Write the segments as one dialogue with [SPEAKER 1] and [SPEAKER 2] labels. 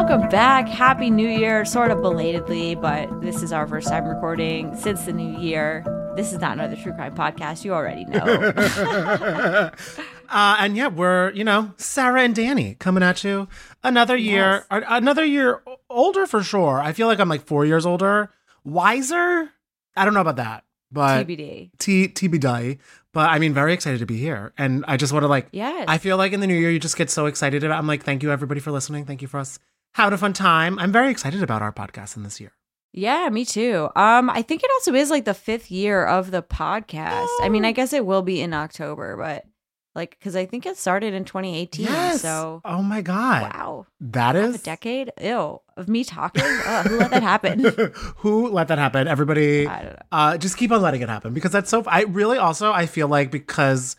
[SPEAKER 1] Welcome back. Happy New Year, sort of belatedly, but this is our first time recording since the new year. This is not another true crime podcast. You already know.
[SPEAKER 2] uh, and yeah, we're you know Sarah and Danny coming at you another year,
[SPEAKER 1] Yes.
[SPEAKER 2] another year older for sure. I feel like I'm like four years older, wiser. I don't know about that, but
[SPEAKER 1] TBD.
[SPEAKER 2] T TBD. But I mean, very excited to be here, and I just want to like.
[SPEAKER 1] Yes.
[SPEAKER 2] I feel like in the new year, you just get so excited about. I'm like, thank you everybody for listening. Thank you for us having a fun time. I'm very excited about our podcast in this year.
[SPEAKER 1] Yeah, me too. Um, I think it also is like the fifth year of the podcast. I mean, I guess it will be in October, but like, because I think it started in 2018.
[SPEAKER 2] Yes.
[SPEAKER 1] So,
[SPEAKER 2] oh my god.
[SPEAKER 1] wow,
[SPEAKER 2] that
[SPEAKER 1] is a decade. Ew, of me talking. Ugh, who let that happen?
[SPEAKER 2] Who let that happen? Everybody,
[SPEAKER 1] I don't know.
[SPEAKER 2] uh, just keep on letting it happen because that's so. I really also I feel like because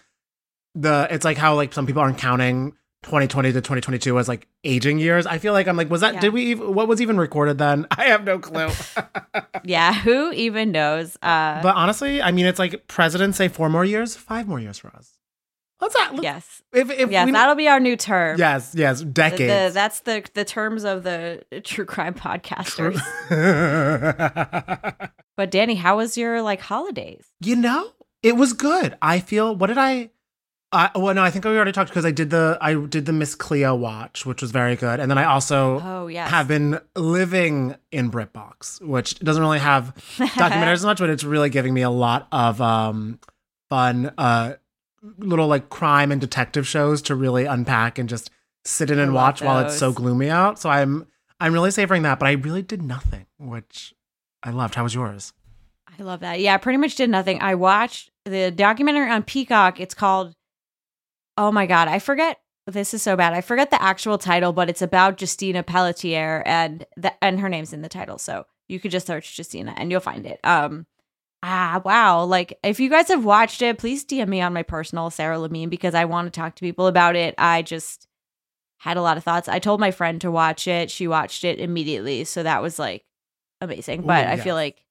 [SPEAKER 2] the it's like how like some people aren't counting 2020 to 2022 as like aging years. I feel like I'm like, was that
[SPEAKER 1] Yeah.
[SPEAKER 2] did we even what was even recorded then? I have no clue.
[SPEAKER 1] Yeah, who even knows? Uh,
[SPEAKER 2] but honestly, I mean, it's like presidents say four more years, five more years for us. Let's not. Let's,
[SPEAKER 1] yes,
[SPEAKER 2] If if
[SPEAKER 1] yes,
[SPEAKER 2] we,
[SPEAKER 1] that'll be our new term.
[SPEAKER 2] yes yes
[SPEAKER 1] the- that's the the terms of the true crime podcasters. But Danny, how was your like holidays?
[SPEAKER 2] You know, it was good. I feel. What did I? Uh, well, no, I think we already talked because I did the I did the Miss Cleo watch, which was very good, and then I also
[SPEAKER 1] Oh yes,
[SPEAKER 2] have been living in BritBox, which doesn't really have documentaries as much, but it's really giving me a lot of um fun uh little like crime and detective shows to really unpack and just sit in
[SPEAKER 1] I
[SPEAKER 2] and watch while it's so gloomy out. So I'm I'm really savoring that, but I really did nothing, which I loved. How was yours?
[SPEAKER 1] I love that. Yeah, I pretty much did nothing. I watched the documentary on Peacock. It's called Oh my god, I forget. This is so bad. I forget the actual title, but it's about Justina Pelletier and the, and her name's in the title. So you could just search Justina and you'll find it. Um ah wow, like if you guys have watched it, please DM me on my personal Sarah Lamine because I want to talk to people about it. I just had a lot of thoughts. I told my friend to watch it. She watched it immediately. So that was like amazing. But
[SPEAKER 2] Ooh,
[SPEAKER 1] I feel like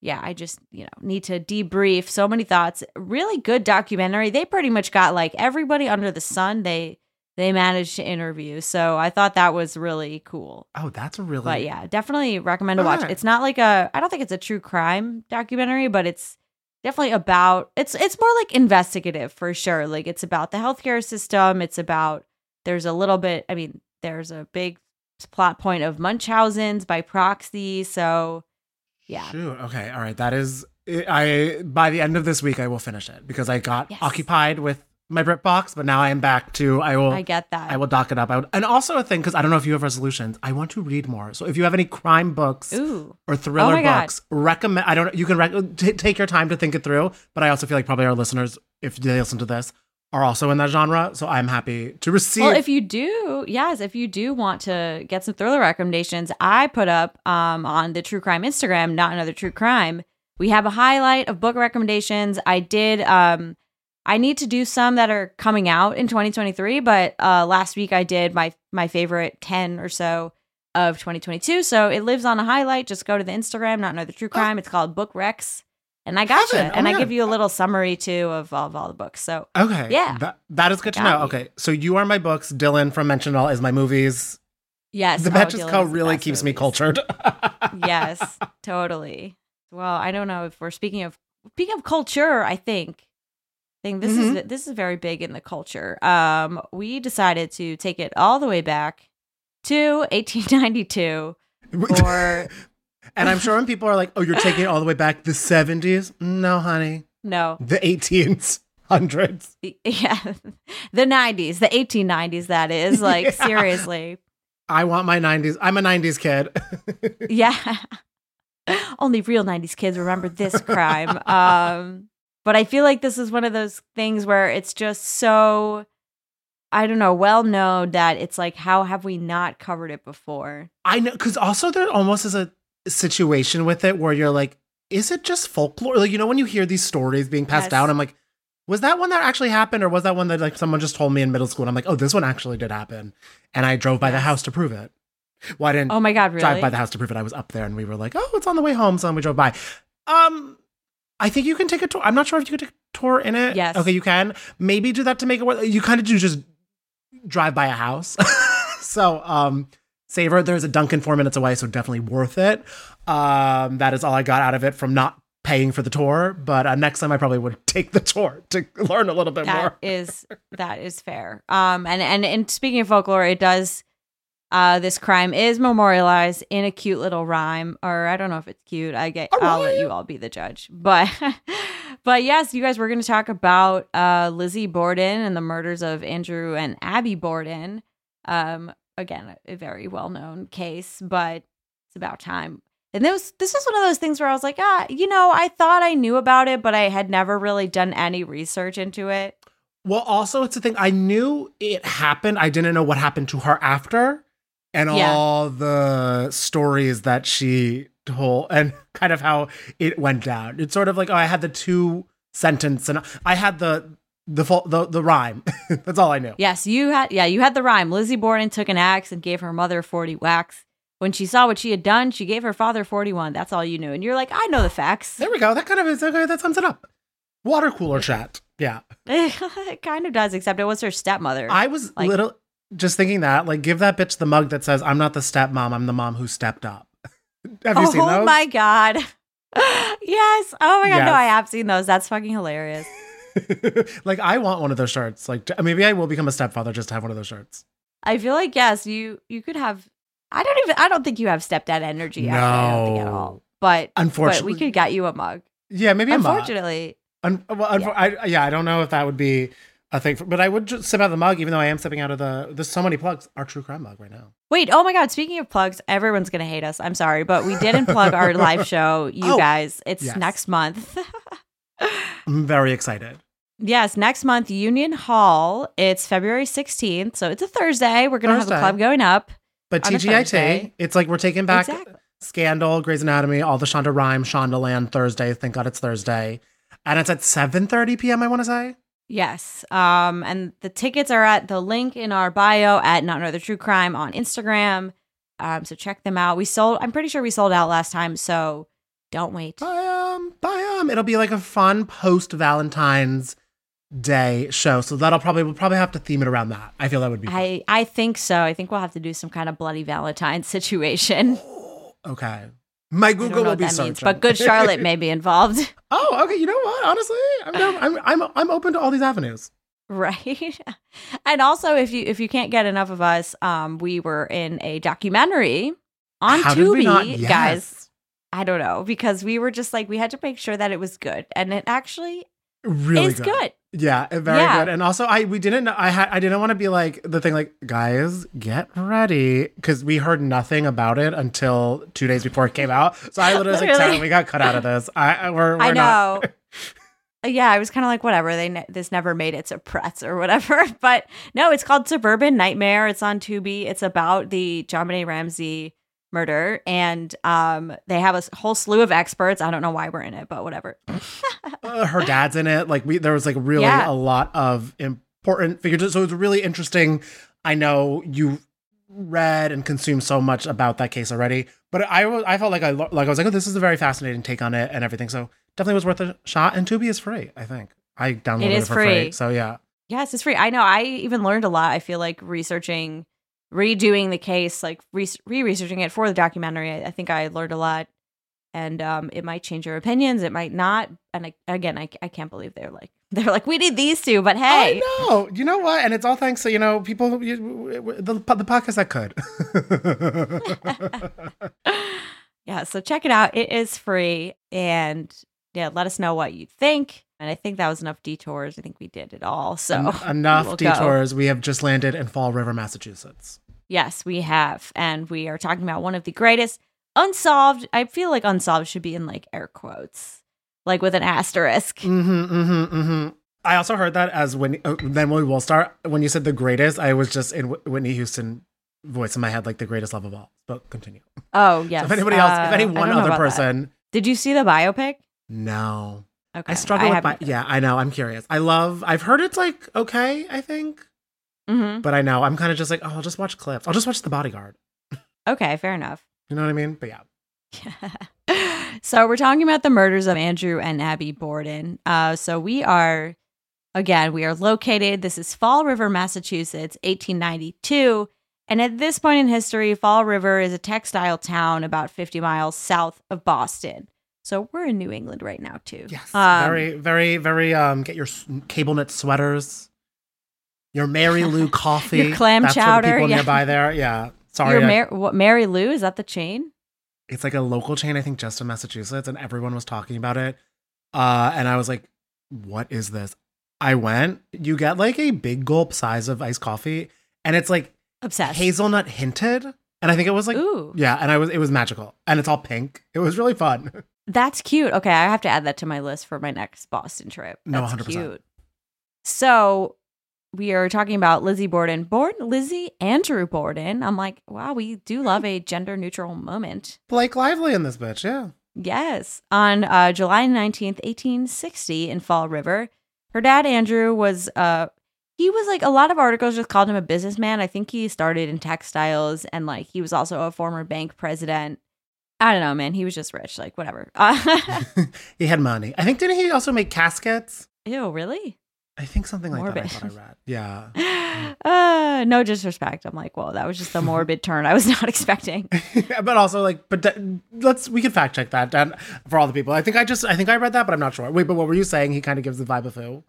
[SPEAKER 1] yeah, I just, you know, need to debrief so many thoughts. Really good documentary. They pretty much got like everybody under the sun they they managed to interview. So I thought that was really cool.
[SPEAKER 2] Oh, that's a really
[SPEAKER 1] But yeah, definitely recommend to watch.
[SPEAKER 2] Alright.
[SPEAKER 1] It's not like a I don't think it's a true crime documentary, but it's definitely about it's it's more like investigative for sure. Like it's about the healthcare system. It's about there's a little bit I mean, there's a big plot point of Munchausen's by proxy. So yeah.
[SPEAKER 2] Shoot. Okay. All right. That is. I by the end of this week I will finish it because I got
[SPEAKER 1] Yes.
[SPEAKER 2] occupied with my BritBox, but now I am back to. I will.
[SPEAKER 1] I get that.
[SPEAKER 2] I will dock it up. I would, and also a thing because I don't know if you have resolutions. I want to read more. So if you have any crime books
[SPEAKER 1] Ooh.
[SPEAKER 2] or oh thriller
[SPEAKER 1] Oh my God.
[SPEAKER 2] books, recommend. I don't. You can rec- t- take your time to think it through. But I also feel like probably our listeners, if they listen to this, are also in that genre. So I'm happy to receive.
[SPEAKER 1] Well, if you do, yes, if you do want to get some thriller recommendations, I put up um, on the True Crime Instagram, not another True Crime. We have a highlight of book recommendations. I did. Um, I need to do some that are coming out in 2023, but uh, last week I did my my favorite 10 or so of 2022. So it lives on a highlight. Just go to the Instagram, not another True Crime. It's called Book Rex, and I got you.
[SPEAKER 2] Oh
[SPEAKER 1] and I give you a little summary too of, of all the books. So
[SPEAKER 2] okay.
[SPEAKER 1] Yeah.
[SPEAKER 2] That, that is good to know.
[SPEAKER 1] you.
[SPEAKER 2] Okay. So you are my books. Dylan from Mention All is my movies.
[SPEAKER 1] yes,
[SPEAKER 2] the
[SPEAKER 1] oh,
[SPEAKER 2] Betches
[SPEAKER 1] Dylan
[SPEAKER 2] Co. really keeps me cultured.
[SPEAKER 1] yes, totally. Well, I don't know if we're speaking of speaking of culture. I think, I think this
[SPEAKER 2] Mm-hmm.
[SPEAKER 1] is this is very big in the culture. Um, we decided to take it all the way back to 1892 or
[SPEAKER 2] and I'm sure when people are like, "Oh, you're taking it all the way back the 70s," no, honey,
[SPEAKER 1] no,
[SPEAKER 2] the 1800s.
[SPEAKER 1] yeah, the 90s, the 1890s. That is like
[SPEAKER 2] Yeah.
[SPEAKER 1] seriously,
[SPEAKER 2] I want my 90s. I'm a 90s kid.
[SPEAKER 1] yeah. Only real 90s kids remember this crime. um, but I feel like this is one of those things where it's just so. I don't know, well known that it's like, how have we not covered it before?
[SPEAKER 2] I know, because also there almost is a situation with it where you're like, is it just folklore? Like, you know, when you hear these stories being passed
[SPEAKER 1] Yes.
[SPEAKER 2] down, I'm like, was that one that actually happened, or was that one that like someone just told me in middle school? And I'm like, oh, this one actually did happen, and I drove by the house to prove it. Well, I didn't
[SPEAKER 1] Oh my God, really?
[SPEAKER 2] drive by the house to prove it. I was up there, and we were like, oh, it's on the way home, so we drove by. Um, I think you can take a tour. I'm not sure if you could take a tour in it.
[SPEAKER 1] Yes.
[SPEAKER 2] Okay, you can. Maybe do that to make it worth. You kind of do just drive by a house. so, um, savor. There's a Dunkin' four minutes away, so definitely worth it. Um, that is all I got out of it from not paying for the tour. But uh, next time, I probably would take the tour to learn a little bit
[SPEAKER 1] That
[SPEAKER 2] more.
[SPEAKER 1] is that is fair. Um, and and and speaking of folklore, it does. Uh, this crime is memorialized in a cute little rhyme, or I don't know if it's cute. I get.
[SPEAKER 2] A
[SPEAKER 1] I'll let you all be the judge. But, but yes, you guys, we're going to talk about uh, Lizzie Borden and the murders of Andrew and Abby Borden. Um, again, a very well known case, but it's about time. And this this was one of those things where I was like, ah, you know, I thought I knew about it, but I had never really done any research into it.
[SPEAKER 2] Well, also, it's a thing. I knew it happened. I didn't know what happened to her after, and
[SPEAKER 1] Yeah.
[SPEAKER 2] all the stories that she told, and kind of how it went down. It's sort of like, oh, I had the two sentence, and I had the the the the rhyme. That's all I knew.
[SPEAKER 1] Yes, you had yeah, you had the rhyme. Lizzie Borden took an axe and gave her mother 40 whacks. When she saw what she had done, she gave her father 41. That's all you knew. And you're like, I know the facts.
[SPEAKER 2] There we go. That kind of is okay. That sums it up. Water cooler chat. Yeah,
[SPEAKER 1] it kind of does, except it was her stepmother.
[SPEAKER 2] I was
[SPEAKER 1] Like-
[SPEAKER 2] little just thinking that. Like, give that bitch the mug that says, "I'm not the stepmom. I'm the mom who stepped up." Have you
[SPEAKER 1] oh
[SPEAKER 2] seen those?
[SPEAKER 1] Oh my god. yes. Oh my god. No, I have seen those. That's fucking hilarious.
[SPEAKER 2] like I want one of those shirts. Like maybe I will become a stepfather just to have one of those shirts.
[SPEAKER 1] I feel like yes, you you could have. I don't even. I don't think you have stepdad energy. Actually, don't think at all.
[SPEAKER 2] No.
[SPEAKER 1] But but
[SPEAKER 2] Unfortunately,
[SPEAKER 1] we could get you a mug.
[SPEAKER 2] yeah, maybe a.
[SPEAKER 1] Unfortunately,
[SPEAKER 2] Un- well, unfor- I, yeah, I don't know if that would be a thing, for, but I would just sip out of the mug, even though I am sipping out of the. There's so many plugs. Our true crime mug right now.
[SPEAKER 1] Wait, oh my god, speaking of plugs, everyone's going to hate us. I'm sorry, but we didn't plug our live show, you
[SPEAKER 2] Oh,
[SPEAKER 1] guys. It's
[SPEAKER 2] yes.
[SPEAKER 1] next month.
[SPEAKER 2] I'm very excited.
[SPEAKER 1] Yes, next month, Union Hall. It's February 16th, so it's a Thursday. We're going to have a club going up.
[SPEAKER 2] But TGIT, it's like we're taking back
[SPEAKER 1] Exactly.
[SPEAKER 2] Scandal, Grey's Anatomy, all the Shonda Rhimes, Shondaland Thursday. Thank God it's Thursday, and it's at 7:30 p.m. I want to say.
[SPEAKER 1] Yes. Um, and the tickets are at the link in our bio at Not Another True Crime on Instagram. Um, so check them out. We sold I'm pretty sure we sold out last time, so don't wait.
[SPEAKER 2] Bye um, bye um. It'll be like a fun post Valentine's Day show, so that'll probably we'll probably have to theme it around that. I feel that would be. fun.
[SPEAKER 1] I I think so. I think we'll have to do some kind of bloody Valentine situation.
[SPEAKER 2] Okay. My Google will be
[SPEAKER 1] that
[SPEAKER 2] searching.
[SPEAKER 1] means, but Good Charlotte may be involved,
[SPEAKER 2] oh, okay. You know what? Honestly, I'm, down, I'm I'm I'm open to all these avenues.
[SPEAKER 1] right? and also, if you if you can't get enough of us, um, we were in a documentary on
[SPEAKER 2] How
[SPEAKER 1] Tubi,
[SPEAKER 2] not-
[SPEAKER 1] guys. I don't know because we were just like we had to make sure that it was good, and it actually
[SPEAKER 2] Really
[SPEAKER 1] is good.
[SPEAKER 2] Yeah, eh, very
[SPEAKER 1] Yeah.
[SPEAKER 2] good. And also, I we didn't. know- I had. I didn't want to be like the thing. Like, guys, get ready because we heard nothing about it until two days before it came out. So I literally was like, we got cut out of this. I we're, we're
[SPEAKER 1] I know. yeah, I was kind of like, whatever. They ne- this never made it to press or whatever. But no, it's called Suburban Nightmare. It's on Tubi. It's about the JonBenét Ramsey murder, and um, they have a whole slew of experts. I don't know why we're in it, but whatever.
[SPEAKER 2] Uh, her dad's in it. Like we, there was like really
[SPEAKER 1] Yeah.
[SPEAKER 2] a lot of important figures. So it's really interesting. I know you read and consumed so much about that case already, but I was I felt like I like I was like, oh, this is a very fascinating take on it and everything. So definitely was worth a shot. And Tubi is free. I think I downloaded
[SPEAKER 1] It
[SPEAKER 2] it,
[SPEAKER 1] is
[SPEAKER 2] for free.
[SPEAKER 1] free.
[SPEAKER 2] So yeah,
[SPEAKER 1] Yes, it's free. I know. I even learned a lot. I feel like researching, redoing the case, like re researching it for the documentary. I, I think I learned a lot and um, it might change your opinions. It might not. And I, again, I, I can't believe they're like they're like we need these two, but hey,
[SPEAKER 2] I know. You know what? And it's all thanks to you know people you, the the podcast that could.
[SPEAKER 1] yeah. So check it out. It is free, and yeah, let us know what you think. And I think that was enough detours. I think we did it all. So
[SPEAKER 2] En- enough
[SPEAKER 1] go.
[SPEAKER 2] detours. We have just landed in Fall River, Massachusetts.
[SPEAKER 1] Yes, we have. And we are talking about one of the greatest unsolved. I feel like unsolved should be in like air quotes, like with an asterisk.
[SPEAKER 2] Mm-hmm, mm-hmm, mm-hmm. I also heard that as when uh, then we will start when you said the greatest. I was just in Wh- Whitney Houston voice in my head, like the greatest love of all. But continue.
[SPEAKER 1] Oh, yes.
[SPEAKER 2] So if anybody else,
[SPEAKER 1] Uh,
[SPEAKER 2] if any one other
[SPEAKER 1] about that.
[SPEAKER 2] person,
[SPEAKER 1] Did you see the biopic?
[SPEAKER 2] no,
[SPEAKER 1] Okay.
[SPEAKER 2] I struggle with my. Yeah, I know. I'm curious. I love. I've heard it's like okay. I think,
[SPEAKER 1] Mhm.
[SPEAKER 2] but I know I'm kind of just like, oh, I'll just watch clips. I'll just watch The Bodyguard.
[SPEAKER 1] Okay, fair enough.
[SPEAKER 2] You know what I mean? But yeah.
[SPEAKER 1] so we're talking about the murders of Andrew and Abby Borden. Uh, so we are, again, we are located. This is Fall River, Massachusetts, 1892. And at this point in history, Fall River is a textile town about 50 miles south of Boston. So we're in New England right now too.
[SPEAKER 2] Yes.
[SPEAKER 1] Um,
[SPEAKER 2] very, very, very. Um, get your cable knit sweaters. Your Mary Lou coffee.
[SPEAKER 1] Your clam
[SPEAKER 2] That's
[SPEAKER 1] chowder,
[SPEAKER 2] people
[SPEAKER 1] yeah.
[SPEAKER 2] nearby there. Yeah. Sorry.
[SPEAKER 1] Your
[SPEAKER 2] I-
[SPEAKER 1] what, Mary Lou is that the chain?
[SPEAKER 2] it's like a local chain, I think, just in Massachusetts, and everyone was talking about it. Uh, and I was like, "What is this?" I went. You get like a big gulp size of iced coffee, and it's like
[SPEAKER 1] Obsessed.
[SPEAKER 2] hazelnut hinted, and I think it was like,
[SPEAKER 1] Ooh,
[SPEAKER 2] yeah, and I was it was magical, and it's all pink. It was really fun.
[SPEAKER 1] That's cute. Okay, I have to add that to my list for my next Boston trip.
[SPEAKER 2] No,
[SPEAKER 1] That's
[SPEAKER 2] 100%.
[SPEAKER 1] cute. So we are talking about Lizzie Borden, born Lizzie Andrew Borden. I'm like, wow, we do love a gender neutral moment.
[SPEAKER 2] Blake Lively in this bitch, yeah.
[SPEAKER 1] Yes, on uh, July 19th, 1860, in Fall River, her dad Andrew was uh he was like a lot of articles just called him a businessman. I think he started in textiles and like he was also a former bank president. I don't know, man. He was just rich, like whatever. Uh,
[SPEAKER 2] he had money. I think didn't he also make caskets?
[SPEAKER 1] ew, really?
[SPEAKER 2] I think something like that.
[SPEAKER 1] Morbid.
[SPEAKER 2] I thought I read. Yeah.
[SPEAKER 1] uh, no disrespect. I'm like, well, that was just the morbid turn I was not expecting.
[SPEAKER 2] but also like, but let's we can fact check that for all the people. I think I just I think I read that, but I'm not sure. Wait, but what were you saying? He kind of gives the vibe of who?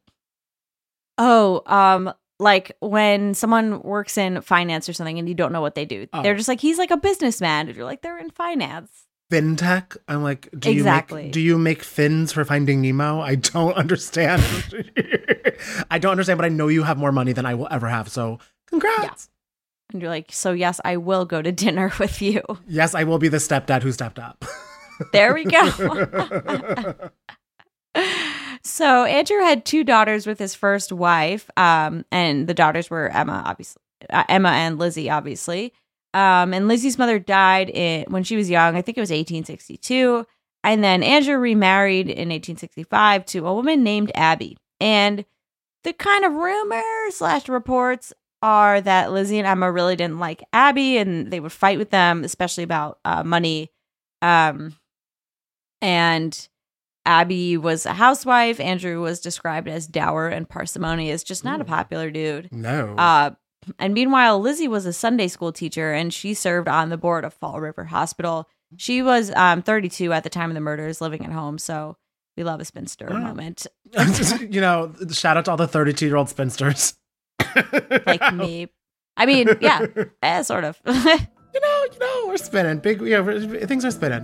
[SPEAKER 1] Oh, um, like when someone works in finance or something and you don't know what they do,
[SPEAKER 2] Oh.
[SPEAKER 1] they're just like, he's like a businessman. And you're like, they're in finance.
[SPEAKER 2] fintech. I'm like, do
[SPEAKER 1] Exactly.
[SPEAKER 2] you make do you make fins for Finding Nemo? I don't understand. I don't understand, but I know you have more money than I will ever have. So congrats.
[SPEAKER 1] And you're like, so yes, I will go to dinner with you.
[SPEAKER 2] Yes, I will be the stepdad who stepped up.
[SPEAKER 1] There we go. So Andrew had two daughters with his first wife, um, and the daughters were Emma, obviously, uh, Emma and Lizzie, obviously. Um, and Lizzie's mother died in, when she was young. I think it was 1862. And then Andrew remarried in 1865 to a woman named Abby. And the kind of rumors slash reports are that Lizzie and Emma really didn't like Abby, and they would fight with them, especially about uh, money. Um, and Abby was a housewife. Andrew was described as dour and parsimonious, just not a popular dude.
[SPEAKER 2] no.
[SPEAKER 1] Uh, and meanwhile, Lizzie was a Sunday school teacher and she served on the board of Fall River Hospital. She was um, 32 at the time of the murders, living at home. So we love a spinster
[SPEAKER 2] Wow.
[SPEAKER 1] moment,
[SPEAKER 2] you know, shout out to all the 32 year old spinsters.
[SPEAKER 1] like me. I mean, yeah, eh, sort of.
[SPEAKER 2] You know, you know, we're spinning. Big, you know, things are spinning.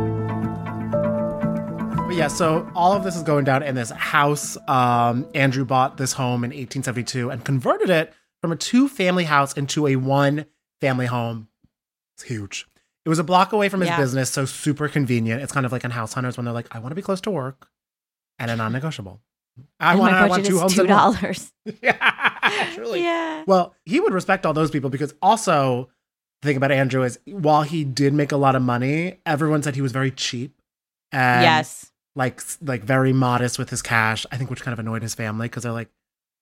[SPEAKER 2] But yeah, so all of this is going down in this house. Um, Andrew bought this home in 1872 and converted it from a two family house into a one family home. It's huge. It was a block away from his
[SPEAKER 1] Yeah.
[SPEAKER 2] business, so super convenient. It's kind of like in House Hunters when they're like, I want to be close to work and a non negotiable. I
[SPEAKER 1] And
[SPEAKER 2] want, I want two homes
[SPEAKER 1] two dollars.
[SPEAKER 2] yeah, truly.
[SPEAKER 1] Yeah.
[SPEAKER 2] Well, he would respect all those people because also the thing about Andrew is while he did make a lot of money, everyone said he was very cheap. And
[SPEAKER 1] yes.
[SPEAKER 2] Like like very modest with his cash. I think which kind of annoyed his family because they're like,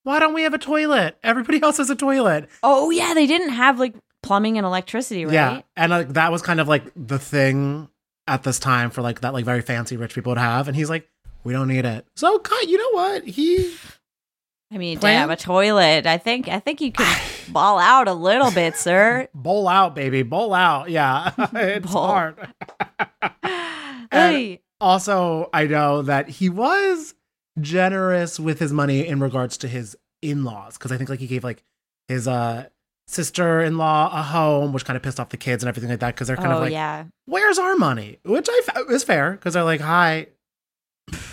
[SPEAKER 2] why don't we have a toilet? Everybody else has a toilet.
[SPEAKER 1] Oh yeah, they didn't have like plumbing and electricity, right?
[SPEAKER 2] Yeah, and like that was kind of like the thing at this time for like that like very fancy rich people to have, and he's like, we don't need it. So, God, you know what? He
[SPEAKER 1] I mean,
[SPEAKER 2] Plan?
[SPEAKER 1] damn, a toilet. I think I think you can ball out a little bit, sir.
[SPEAKER 2] bowl out, baby, bowl out. Yeah, it's
[SPEAKER 1] Bowl.
[SPEAKER 2] hard.
[SPEAKER 1] Hey.
[SPEAKER 2] Also, I know that he was generous with his money in regards to his in-laws because I think like he gave like his uh sister-in-law a home, which kind of pissed off the kids and everything like that because they're kind
[SPEAKER 1] oh
[SPEAKER 2] of like,
[SPEAKER 1] yeah.
[SPEAKER 2] "Where's our money?" Which I f- is fair because they're like, "Hi,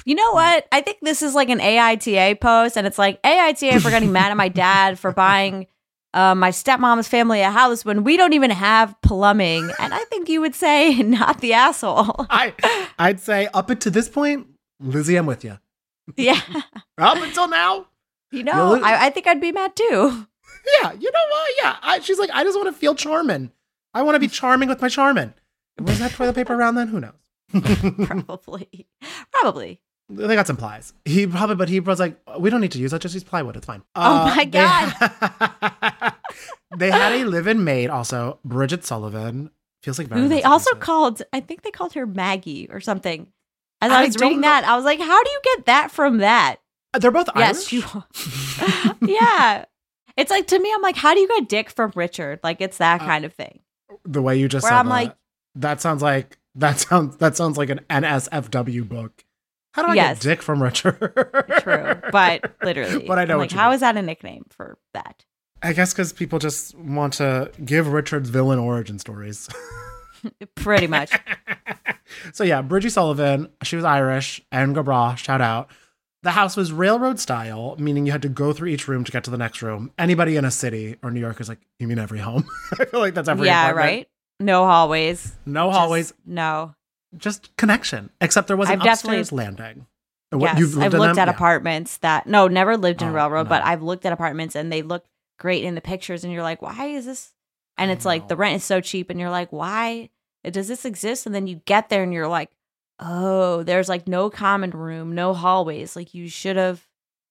[SPEAKER 1] You know what? I think this is like an AITA post, and it's like AITA for getting mad at my dad for buying uh, my stepmom's family a house when we don't even have plumbing. And I think you would say not the asshole.
[SPEAKER 2] I I'd say up until this point, Lizzie, I'm with you.
[SPEAKER 1] yeah.
[SPEAKER 2] Up until now,
[SPEAKER 1] You know,
[SPEAKER 2] Well,
[SPEAKER 1] I, I think I'd be mad too.
[SPEAKER 2] yeah, you know what? Yeah, I, she's like, I just want to feel charming. I want to be charming with my charming. Was that toilet paper around then? Who knows?
[SPEAKER 1] Probably. Probably.
[SPEAKER 2] they got some plies. He probably, but he was like, we don't need to use that. Just use plywood. It's fine.
[SPEAKER 1] Oh my
[SPEAKER 2] god! had- they had a live-in maid also, Bridget Sullivan. Feels like very
[SPEAKER 1] Who they also called, I think they called her Maggie or something. As
[SPEAKER 2] I
[SPEAKER 1] I was reading
[SPEAKER 2] know.
[SPEAKER 1] that, I was like, how do you get that from that?
[SPEAKER 2] They're both
[SPEAKER 1] Yes,
[SPEAKER 2] Irish.
[SPEAKER 1] you Yeah. It's like to me, I'm like, how do you get dick from Richard? Like it's that
[SPEAKER 2] Uh,
[SPEAKER 1] kind of thing.
[SPEAKER 2] the way you just
[SPEAKER 1] Where
[SPEAKER 2] said
[SPEAKER 1] I'm
[SPEAKER 2] that,
[SPEAKER 1] like-
[SPEAKER 2] that sounds like that sounds that sounds like an NSFW book. How do I
[SPEAKER 1] Yes.
[SPEAKER 2] get Dick from Richard?
[SPEAKER 1] True. But literally.
[SPEAKER 2] But I know
[SPEAKER 1] I'm like, how
[SPEAKER 2] mean.
[SPEAKER 1] is that a nickname for that?
[SPEAKER 2] I guess because people just want to give Richard's villain origin stories.
[SPEAKER 1] Pretty much.
[SPEAKER 2] so yeah, Bridgie Sullivan, she was Irish, and Gabra, shout out. The house was railroad style, meaning you had to go through each room to get to the next room. Anybody in a city or New York is like, you mean every home? I feel like that's every
[SPEAKER 1] yeah,
[SPEAKER 2] apartment.
[SPEAKER 1] right? No hallways.
[SPEAKER 2] No
[SPEAKER 1] Just-
[SPEAKER 2] hallways,
[SPEAKER 1] no.
[SPEAKER 2] just connection. Except there was an
[SPEAKER 1] I've definitely-
[SPEAKER 2] upstairs landing. What,
[SPEAKER 1] yes.
[SPEAKER 2] you've lived
[SPEAKER 1] I've looked
[SPEAKER 2] them?
[SPEAKER 1] at
[SPEAKER 2] Yeah.
[SPEAKER 1] apartments that no, never lived in
[SPEAKER 2] Oh,
[SPEAKER 1] railroad, but. I've looked at apartments and they look great in the pictures and you're like, why is this? And it's like the rent is so cheap and you're like, why does this exist? And then you get there and you're like, oh, there's like no common room, no hallways. Like you should have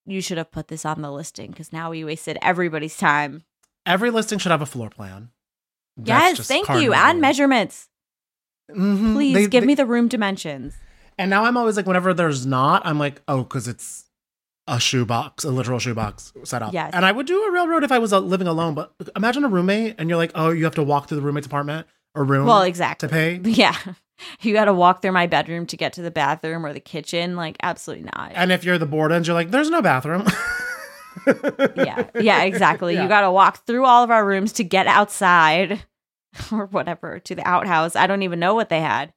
[SPEAKER 1] you should have put this on the listing because now we wasted everybody's time.
[SPEAKER 2] Every listing should have a floor plan. That's
[SPEAKER 1] yes, thank you. And measurements.
[SPEAKER 2] Mhm.
[SPEAKER 1] Please
[SPEAKER 2] They-
[SPEAKER 1] give
[SPEAKER 2] they-
[SPEAKER 1] me the room dimensions.
[SPEAKER 2] And now I'm always like, whenever there's not, I'm like, oh, because it's a shoebox, a literal shoebox set up.
[SPEAKER 1] Yes.
[SPEAKER 2] And I would do a railroad if I was uh, living alone, but imagine a roommate and you're like, oh, you have to walk through the roommate's apartment or room
[SPEAKER 1] Well,
[SPEAKER 2] to
[SPEAKER 1] exactly.
[SPEAKER 2] pay.
[SPEAKER 1] Yeah. You got to walk through my bedroom to get to the bathroom or the kitchen. Like, absolutely not.
[SPEAKER 2] And if you're the board ends, you're like, there's no bathroom.
[SPEAKER 1] yeah. Yeah, exactly.
[SPEAKER 2] Yeah.
[SPEAKER 1] You got to walk through all of our rooms to get outside or whatever to the outhouse. I don't even know what they had.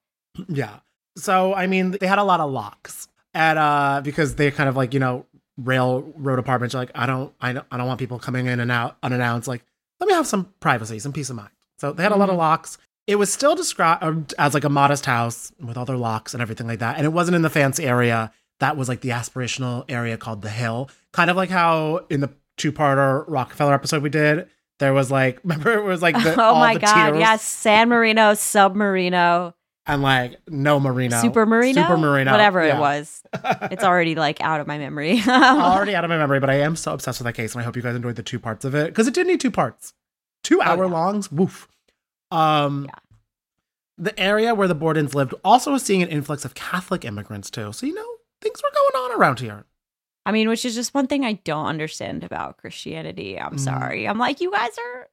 [SPEAKER 2] Yeah. So I mean, they had a lot of locks, and uh, because they kind of like you know railroad apartments are like, I don't, I don't, I don't want people coming in and out unannounced. Like, let me have some privacy, some peace of mind. So they had a lot of
[SPEAKER 1] Mhm.
[SPEAKER 2] locks. It was still described as like a modest house with all their locks and everything like that, and it wasn't in the fancy area. That was like the aspirational area called the Hill, kind of like how in the two-parter Rockefeller episode we did. There was like, remember it was like the,
[SPEAKER 1] oh my God. Yes. San Marino, Submarino,
[SPEAKER 2] and like no Marino,
[SPEAKER 1] Super Marino,
[SPEAKER 2] Super Marino,
[SPEAKER 1] whatever
[SPEAKER 2] Yeah.
[SPEAKER 1] it was. It's already like out of my memory.
[SPEAKER 2] already out of my memory, but I am so obsessed with that case, and I hope you guys enjoyed the two parts of it because it did need two parts, two hour
[SPEAKER 1] yeah.
[SPEAKER 2] longs. Woof. Um,
[SPEAKER 1] Yeah.
[SPEAKER 2] the area where the Bordens lived also was seeing an influx of Catholic immigrants too. So you know things were going on around here.
[SPEAKER 1] I mean, which is just one thing I don't understand about Christianity. I'm
[SPEAKER 2] Mm.
[SPEAKER 1] sorry. I'm like, you guys are.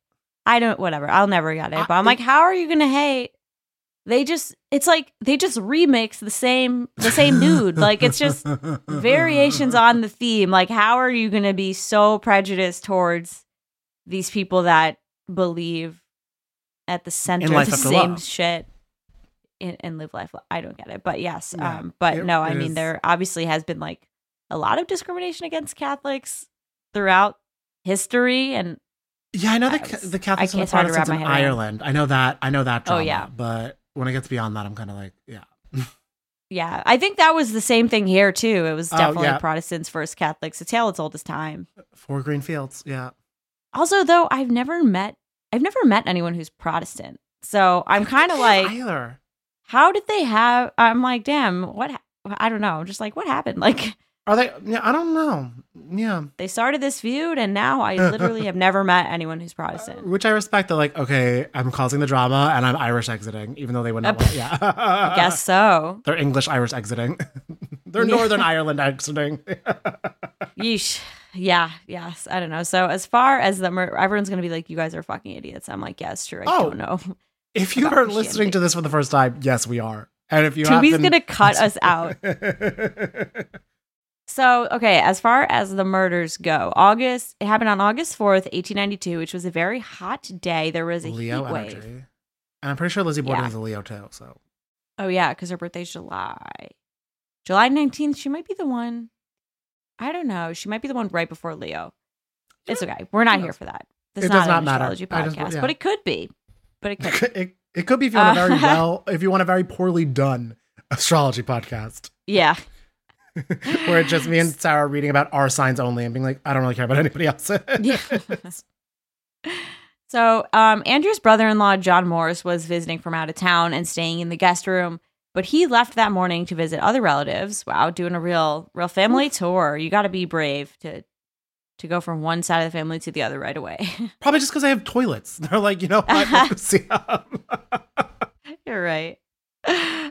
[SPEAKER 1] I don't. Whatever. I'll never get it.
[SPEAKER 2] I-
[SPEAKER 1] But I'm like, how are you gonna hate? They just. It's like they just remix the same the same dude. Like it's just variations on the theme. Like, how are you gonna be so prejudiced towards these people that believe at the center of the same
[SPEAKER 2] love.
[SPEAKER 1] shit? And, and live life. I don't get it, but yes.
[SPEAKER 2] Yeah,
[SPEAKER 1] um, but
[SPEAKER 2] it
[SPEAKER 1] no, I mean,
[SPEAKER 2] is-
[SPEAKER 1] there obviously has been like a lot of discrimination against Catholics throughout history, and
[SPEAKER 2] Yeah, I know
[SPEAKER 1] I
[SPEAKER 2] the,
[SPEAKER 1] was-
[SPEAKER 2] the Catholics
[SPEAKER 1] I-
[SPEAKER 2] and
[SPEAKER 1] it's hard to wrap
[SPEAKER 2] Protestants in
[SPEAKER 1] my head around.
[SPEAKER 2] Ireland. I know that. I know that
[SPEAKER 1] Oh, yeah.
[SPEAKER 2] But when it gets beyond that, I'm kind of like, yeah.
[SPEAKER 1] yeah, I think that was the same thing here too. It was
[SPEAKER 2] Oh,
[SPEAKER 1] definitely
[SPEAKER 2] yeah.
[SPEAKER 1] Protestants versus Catholics. A tale as old as time.
[SPEAKER 2] Uh, four green fields. Yeah.
[SPEAKER 1] Also, though, I've never met I've never met anyone who's Protestant, so I'm kind of like,
[SPEAKER 2] either.
[SPEAKER 1] how did they have? I'm like, damn, what? ha- I don't know. Just like, what happened? Like,
[SPEAKER 2] Are they? Yeah, I don't know. Yeah.
[SPEAKER 1] they started this feud, and now I literally have never met anyone who's Protestant.
[SPEAKER 2] Which I respect. They're like, okay, I'm causing the drama and I'm Irish exiting, even though they would not.
[SPEAKER 1] Uh,
[SPEAKER 2] want, yeah.
[SPEAKER 1] I guess so.
[SPEAKER 2] They're English Irish exiting. They're Northern Ireland exiting.
[SPEAKER 1] Yeesh. Yeah, yes. I don't know. So as far as the mur- everyone's gonna be like, you guys are fucking idiots. I'm like, yes, sure. I
[SPEAKER 2] Oh,
[SPEAKER 1] don't know.
[SPEAKER 2] if you are listening to this for the first time, yes, we are. And if you
[SPEAKER 1] Tubi's
[SPEAKER 2] happen-
[SPEAKER 1] gonna cut us out. So, okay, as far as the murders go, August, it happened on August 4th, 1892, which was a very hot day. There was a
[SPEAKER 2] Leo
[SPEAKER 1] heat wave.
[SPEAKER 2] energy. And I'm pretty sure Lizzie Borden
[SPEAKER 1] Yeah.
[SPEAKER 2] is a Leo too. So
[SPEAKER 1] Oh, yeah, because her birthday's July. July 19th, she might be the one. I don't know. She might be the one right before Leo. It's okay. We're not here for that. This
[SPEAKER 2] It
[SPEAKER 1] is
[SPEAKER 2] does
[SPEAKER 1] not,
[SPEAKER 2] not
[SPEAKER 1] an
[SPEAKER 2] matter.
[SPEAKER 1] astrology
[SPEAKER 2] I just-
[SPEAKER 1] podcast,
[SPEAKER 2] yeah.
[SPEAKER 1] but it could be. But it could. be.
[SPEAKER 2] it, it could be if you want a very
[SPEAKER 1] Uh,
[SPEAKER 2] well, if you want a very poorly done astrology podcast,
[SPEAKER 1] Yeah.
[SPEAKER 2] where it's just me and Sarah reading about our signs only and being like, I don't really care about anybody else.
[SPEAKER 1] Yeah. so, um, Andrew's brother in law, John Morris, was visiting from out of town and staying in the guest room, but he left that morning to visit other relatives. Wow, doing a real, real family tour. You got to be brave to to go from one side of the family to the other right away.
[SPEAKER 2] Probably just because they have toilets. They're like, you know.
[SPEAKER 1] You're right.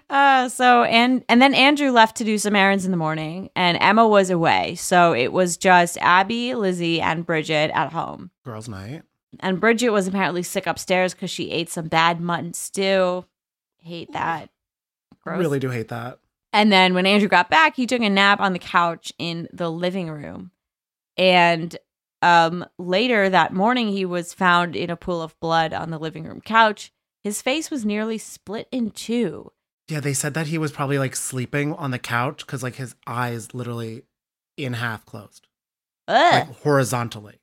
[SPEAKER 1] Uh, so and and then Andrew left to do some errands in the morning, and Emma was away. So it was just Abby, Lizzie, and Bridget at home.
[SPEAKER 2] Girls' night.
[SPEAKER 1] And Bridget was apparently sick upstairs because she ate some bad mutton stew. Hate that. Gross.
[SPEAKER 2] Really do hate that.
[SPEAKER 1] And then when Andrew got back, he took a nap on the couch in the living room. And um, later that morning, he was found in a pool of blood on the living room couch. His face was nearly split in two.
[SPEAKER 2] Yeah, they said that he was probably like sleeping on the couch because like his eyes literally in half closed,
[SPEAKER 1] Ugh.
[SPEAKER 2] like horizontally.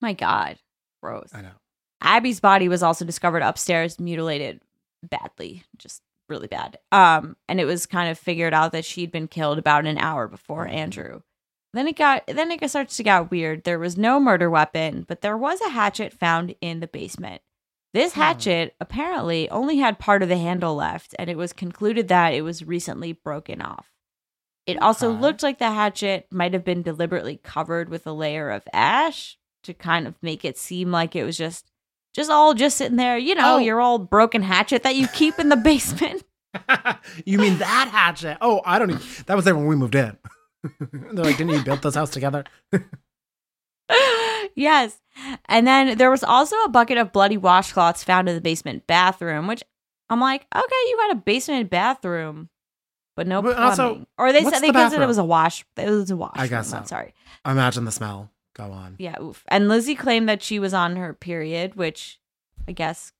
[SPEAKER 1] My God. Gross.
[SPEAKER 2] I know.
[SPEAKER 1] Abby's body was also discovered upstairs, mutilated badly, just really bad. Um, and it was kind of figured out that she'd been killed about an hour before Andrew. Then it got then it starts to get weird. There was no murder weapon, but there was a hatchet found in the basement. This
[SPEAKER 2] Hmm.
[SPEAKER 1] hatchet apparently only had part of the handle left, and it was concluded that it was recently broken off. It also
[SPEAKER 2] Okay.
[SPEAKER 1] looked like the hatchet might have been deliberately covered with a layer of ash to kind of make it seem like it was just just all just sitting there, you know,
[SPEAKER 2] Oh.
[SPEAKER 1] your old broken hatchet that you keep in the basement.
[SPEAKER 2] you mean that hatchet? Oh, I don't even. That was there when we moved in. They're like, didn't you build this house together?
[SPEAKER 1] yes. And then there was also a bucket of bloody washcloths found in the basement bathroom, which I'm like, okay, you got a basement bathroom, but no
[SPEAKER 2] But
[SPEAKER 1] plumbing.
[SPEAKER 2] also,
[SPEAKER 1] or they said they
[SPEAKER 2] the
[SPEAKER 1] said it was a wash. It was a wash.
[SPEAKER 2] I guess so.
[SPEAKER 1] Sorry.
[SPEAKER 2] Imagine the smell. Go on.
[SPEAKER 1] Yeah. Oof. And Lizzie claimed that she was on her period, which I guess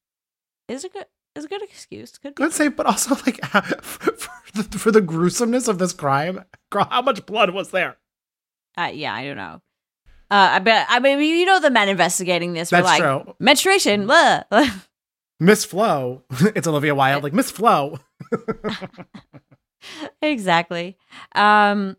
[SPEAKER 1] is a good is a good excuse. Could be.
[SPEAKER 2] Good save, but also like for the, for the gruesomeness of this crime, girl, how much blood was there?
[SPEAKER 1] Uh, yeah, I don't know. Uh, I bet. I mean, you know, the men investigating this were
[SPEAKER 2] That's
[SPEAKER 1] like
[SPEAKER 2] true.
[SPEAKER 1] menstruation. blah."
[SPEAKER 2] Miss Flo, it's Olivia Wilde, like Miss Flo.
[SPEAKER 1] exactly. Um,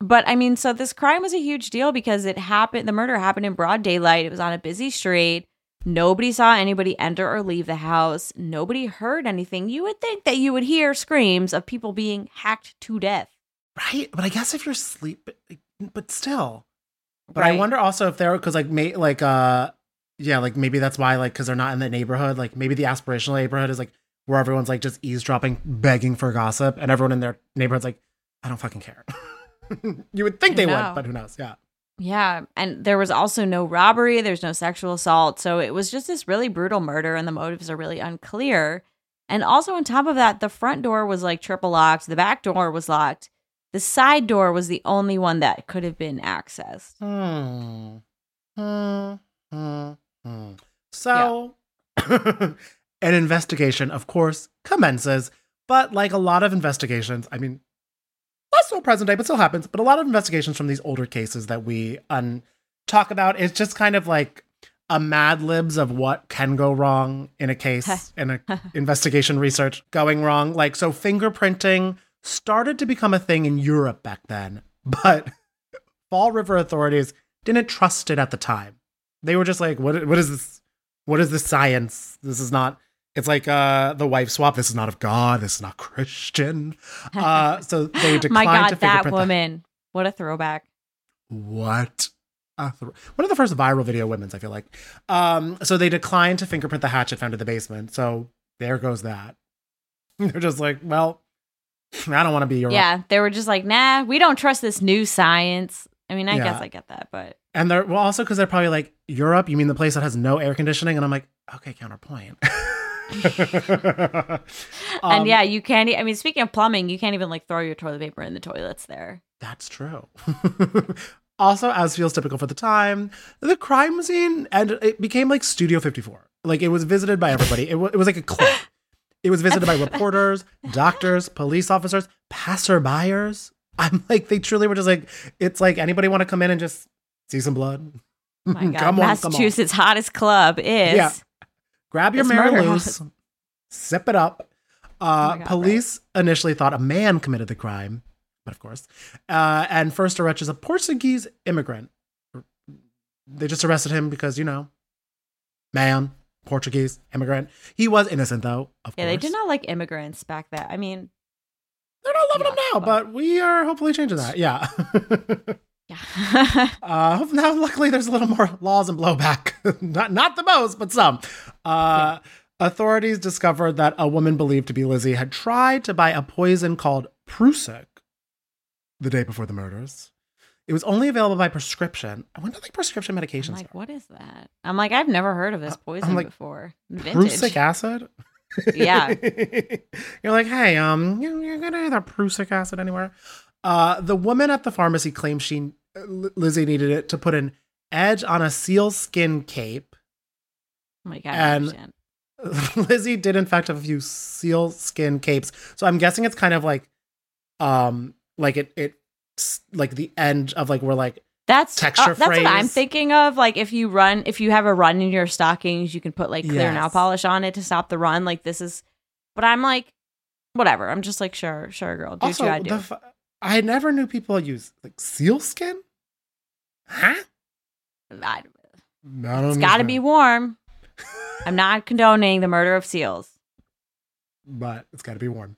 [SPEAKER 1] but I mean, so this crime was a huge deal because it happened. The murder happened in broad daylight. It was on a busy street. Nobody saw anybody enter or leave the house. Nobody heard anything. You would think that you would hear screams of people being hacked to death.
[SPEAKER 2] Right, but I guess if you're sleep, but still. But I wonder also if they're because like may like uh yeah like maybe that's why like because they're not in the neighborhood like maybe the aspirational neighborhood is like where everyone's like just eavesdropping, begging for gossip, and everyone in their neighborhood's like, I don't fucking care. you would think they would, but who knows? Yeah.
[SPEAKER 1] Yeah, and there was also no robbery, there's no sexual assault. So it was just this really brutal murder and the motives are really unclear. And also on top of that, the front door was like triple locked, the back door was locked. The side door was the only one that could have been accessed.
[SPEAKER 2] Hmm. Hmm. Hmm. Hmm. So, an investigation, of course, commences. But like a lot of investigations, I mean, less so present day, but still happens. But a lot of investigations from these older cases that we um, talk about, it's just kind of like a mad libs of what can go wrong in a case, in a investigation research going wrong. Like, so fingerprinting started to become a thing in Europe back then, but Fall River authorities didn't trust it at the time. They were just like, what, what is this? What is this science? This is not, it's like uh, the wife swap. This is not of God. This is not Christian. Uh, so they declined
[SPEAKER 1] My God,
[SPEAKER 2] to
[SPEAKER 1] that woman. What a throwback.
[SPEAKER 2] what? a One of the first viral video women's, I feel like. Um, so they declined to fingerprint the hatchet found in the basement. So there goes that. They're just like, well, I don't want to be your
[SPEAKER 1] Yeah, they were just like, nah, we don't trust this new science. I mean, I
[SPEAKER 2] Yeah.
[SPEAKER 1] guess I get that, but
[SPEAKER 2] And they're well also because they're probably like Europe. You mean the place that has no air conditioning? And I'm like, okay, counterpoint.
[SPEAKER 1] and
[SPEAKER 2] Um,
[SPEAKER 1] yeah, you can't. e- I mean, speaking of plumbing, you can't even like throw your toilet paper in the toilets there.
[SPEAKER 2] that's true. also, as feels typical for the time, the crime scene and it became like Studio 54. Like it was visited by everybody. It, wa- it was like a club. It was visited by reporters, doctors, police officers, passerbyers. I'm like, they truly were just like, it's like anybody want to come in and just see some blood?
[SPEAKER 1] Oh my God,
[SPEAKER 2] Come on, come on.
[SPEAKER 1] Massachusetts' hottest club is.
[SPEAKER 2] Yeah. grab your Mary
[SPEAKER 1] murder
[SPEAKER 2] sip it up. Uh,
[SPEAKER 1] Oh God,
[SPEAKER 2] police initially thought a man committed the crime, but of course, uh, and first arrested a Portuguese immigrant. They just arrested him because you know, man, Portuguese immigrant. He was innocent though. Of
[SPEAKER 1] Yeah,
[SPEAKER 2] course,
[SPEAKER 1] they did not like immigrants back then. I mean,
[SPEAKER 2] They're not loving
[SPEAKER 1] Yeah,
[SPEAKER 2] him now,
[SPEAKER 1] but-
[SPEAKER 2] but we are hopefully changing that. Yeah.
[SPEAKER 1] yeah.
[SPEAKER 2] Uh, now, luckily, there's a little more laws and blowback. not not the most, but some. Uh, Authorities discovered that a woman believed to be Lizzie had tried to buy a poison called Prussic the day before the murders. It was only available by prescription. I wonder, like prescription medications.
[SPEAKER 1] I'm like,
[SPEAKER 2] are.
[SPEAKER 1] what is that? I'm like, I've never heard of this
[SPEAKER 2] Uh,
[SPEAKER 1] poison
[SPEAKER 2] like,
[SPEAKER 1] before. Vintage.
[SPEAKER 2] acid.
[SPEAKER 1] Yeah.
[SPEAKER 2] You're like, hey, um, you- you're gonna have that Prussic acid anywhere. Uh, the woman at the pharmacy claimed she uh, Lizzie needed it to put an edge on a seal skin cape.
[SPEAKER 1] Oh my God,
[SPEAKER 2] and- Lizzie did in fact have a few seal skin capes. So I'm guessing it's kind of like um like it it's like the end of like where like
[SPEAKER 1] That's
[SPEAKER 2] texture
[SPEAKER 1] uh, that's what I'm thinking of. Like if you run, if you have a run in your stockings, you can put like clear nail polish on it to stop the run. Like this is, but I'm like, whatever. I'm just like, sure, sure, girl, do
[SPEAKER 2] also
[SPEAKER 1] what you gotta do.
[SPEAKER 2] f- I never knew people use like seal skin. Huh?
[SPEAKER 1] I- it's got to be warm. I'm not condoning the murder of seals.
[SPEAKER 2] but it's got to be warm.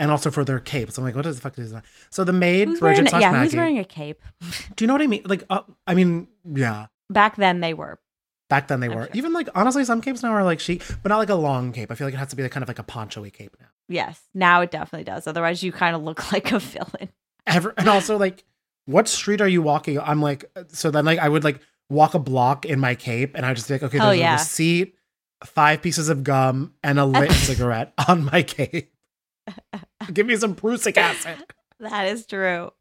[SPEAKER 2] And also for their capes. I'm like, what the fuck is that? So the maid,
[SPEAKER 1] Who's wearing?
[SPEAKER 2] Bridget
[SPEAKER 1] A,
[SPEAKER 2] slash
[SPEAKER 1] yeah,
[SPEAKER 2] Maggie.
[SPEAKER 1] who's wearing a cape?
[SPEAKER 2] Do you know what I mean? Like, uh, I mean, yeah.
[SPEAKER 1] Back then they were.
[SPEAKER 2] Back then they
[SPEAKER 1] I'm
[SPEAKER 2] were.
[SPEAKER 1] sure.
[SPEAKER 2] Even like honestly, some capes now are like chic, but not like a long cape. I feel like it has to be like kind of like a poncho-y cape now.
[SPEAKER 1] Yes, now it definitely does. Otherwise, you kind of look like a villain.
[SPEAKER 2] Ever and also like, what street are you walking? I'm like, so then like I would like walk a block in my cape, and I would just be like, okay,
[SPEAKER 1] Oh,
[SPEAKER 2] there's
[SPEAKER 1] yeah.
[SPEAKER 2] a receipt, five pieces of gum, and a lit cigarette on my cape. Give me some Prussic acid.
[SPEAKER 1] That is true.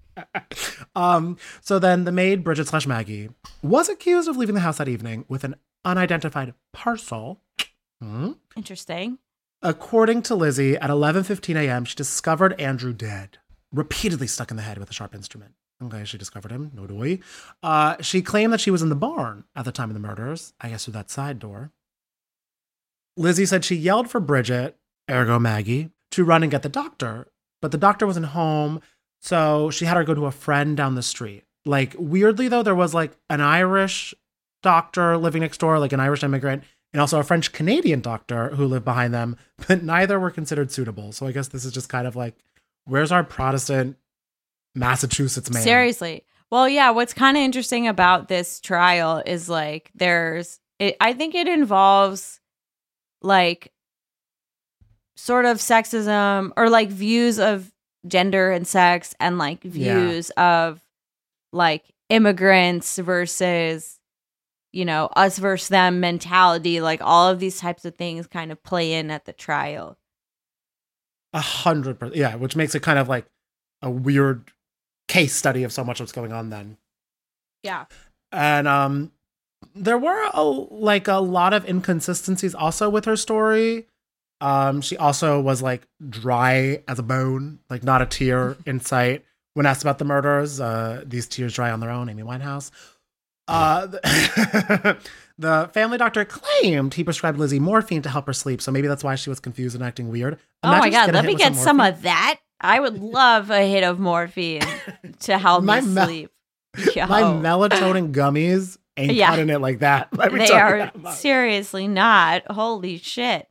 [SPEAKER 2] um, so then the maid, Bridget slash Maggie, was accused of leaving the house that evening with an unidentified parcel. Hmm.
[SPEAKER 1] Interesting.
[SPEAKER 2] According to Lizzie, at 11:15 a.m., she discovered Andrew dead, repeatedly stuck in the head with a sharp instrument. Okay, she discovered him. No doy. Uh, she claimed that she was in the barn at the time of the murders. I guess through that side door. Lizzie said she yelled for Bridget, ergo Maggie, to run and get the doctor, but the doctor wasn't home, so she had her go to a friend down the street. Like weirdly though, there was like an Irish doctor living next door, like an Irish immigrant, and also a French Canadian doctor who lived behind them, but neither were considered suitable. So I guess this is just kind of like, where's our Protestant Massachusetts man?
[SPEAKER 1] Seriously. Well, yeah, what's kind of interesting about this trial is like there's it, I think it involves like sort of sexism or like views of gender and sex and like views of like immigrants versus you know us versus them mentality like all of these types of things kind of play in at the trial
[SPEAKER 2] A hundred percent. Yeah, which makes it kind of like a weird case study of so much what's going on then.
[SPEAKER 1] yeah
[SPEAKER 2] And um there were a, like a lot of inconsistencies also with her story. Um she also was like dry as a bone, like not a tear in sight when asked about the murders. Uh these tears dry on their own, Amy Winehouse. Uh the, the family doctor claimed he prescribed Lizzie morphine to help her sleep, so maybe that's why she was confused and acting weird.
[SPEAKER 1] oh my god let me get some
[SPEAKER 2] morphine.
[SPEAKER 1] of that i would love a hit of morphine to help
[SPEAKER 2] My
[SPEAKER 1] me sleep Yo.
[SPEAKER 2] My melatonin gummies ain't
[SPEAKER 1] Yeah.
[SPEAKER 2] cutting it like that.
[SPEAKER 1] They are
[SPEAKER 2] that
[SPEAKER 1] seriously not holy shit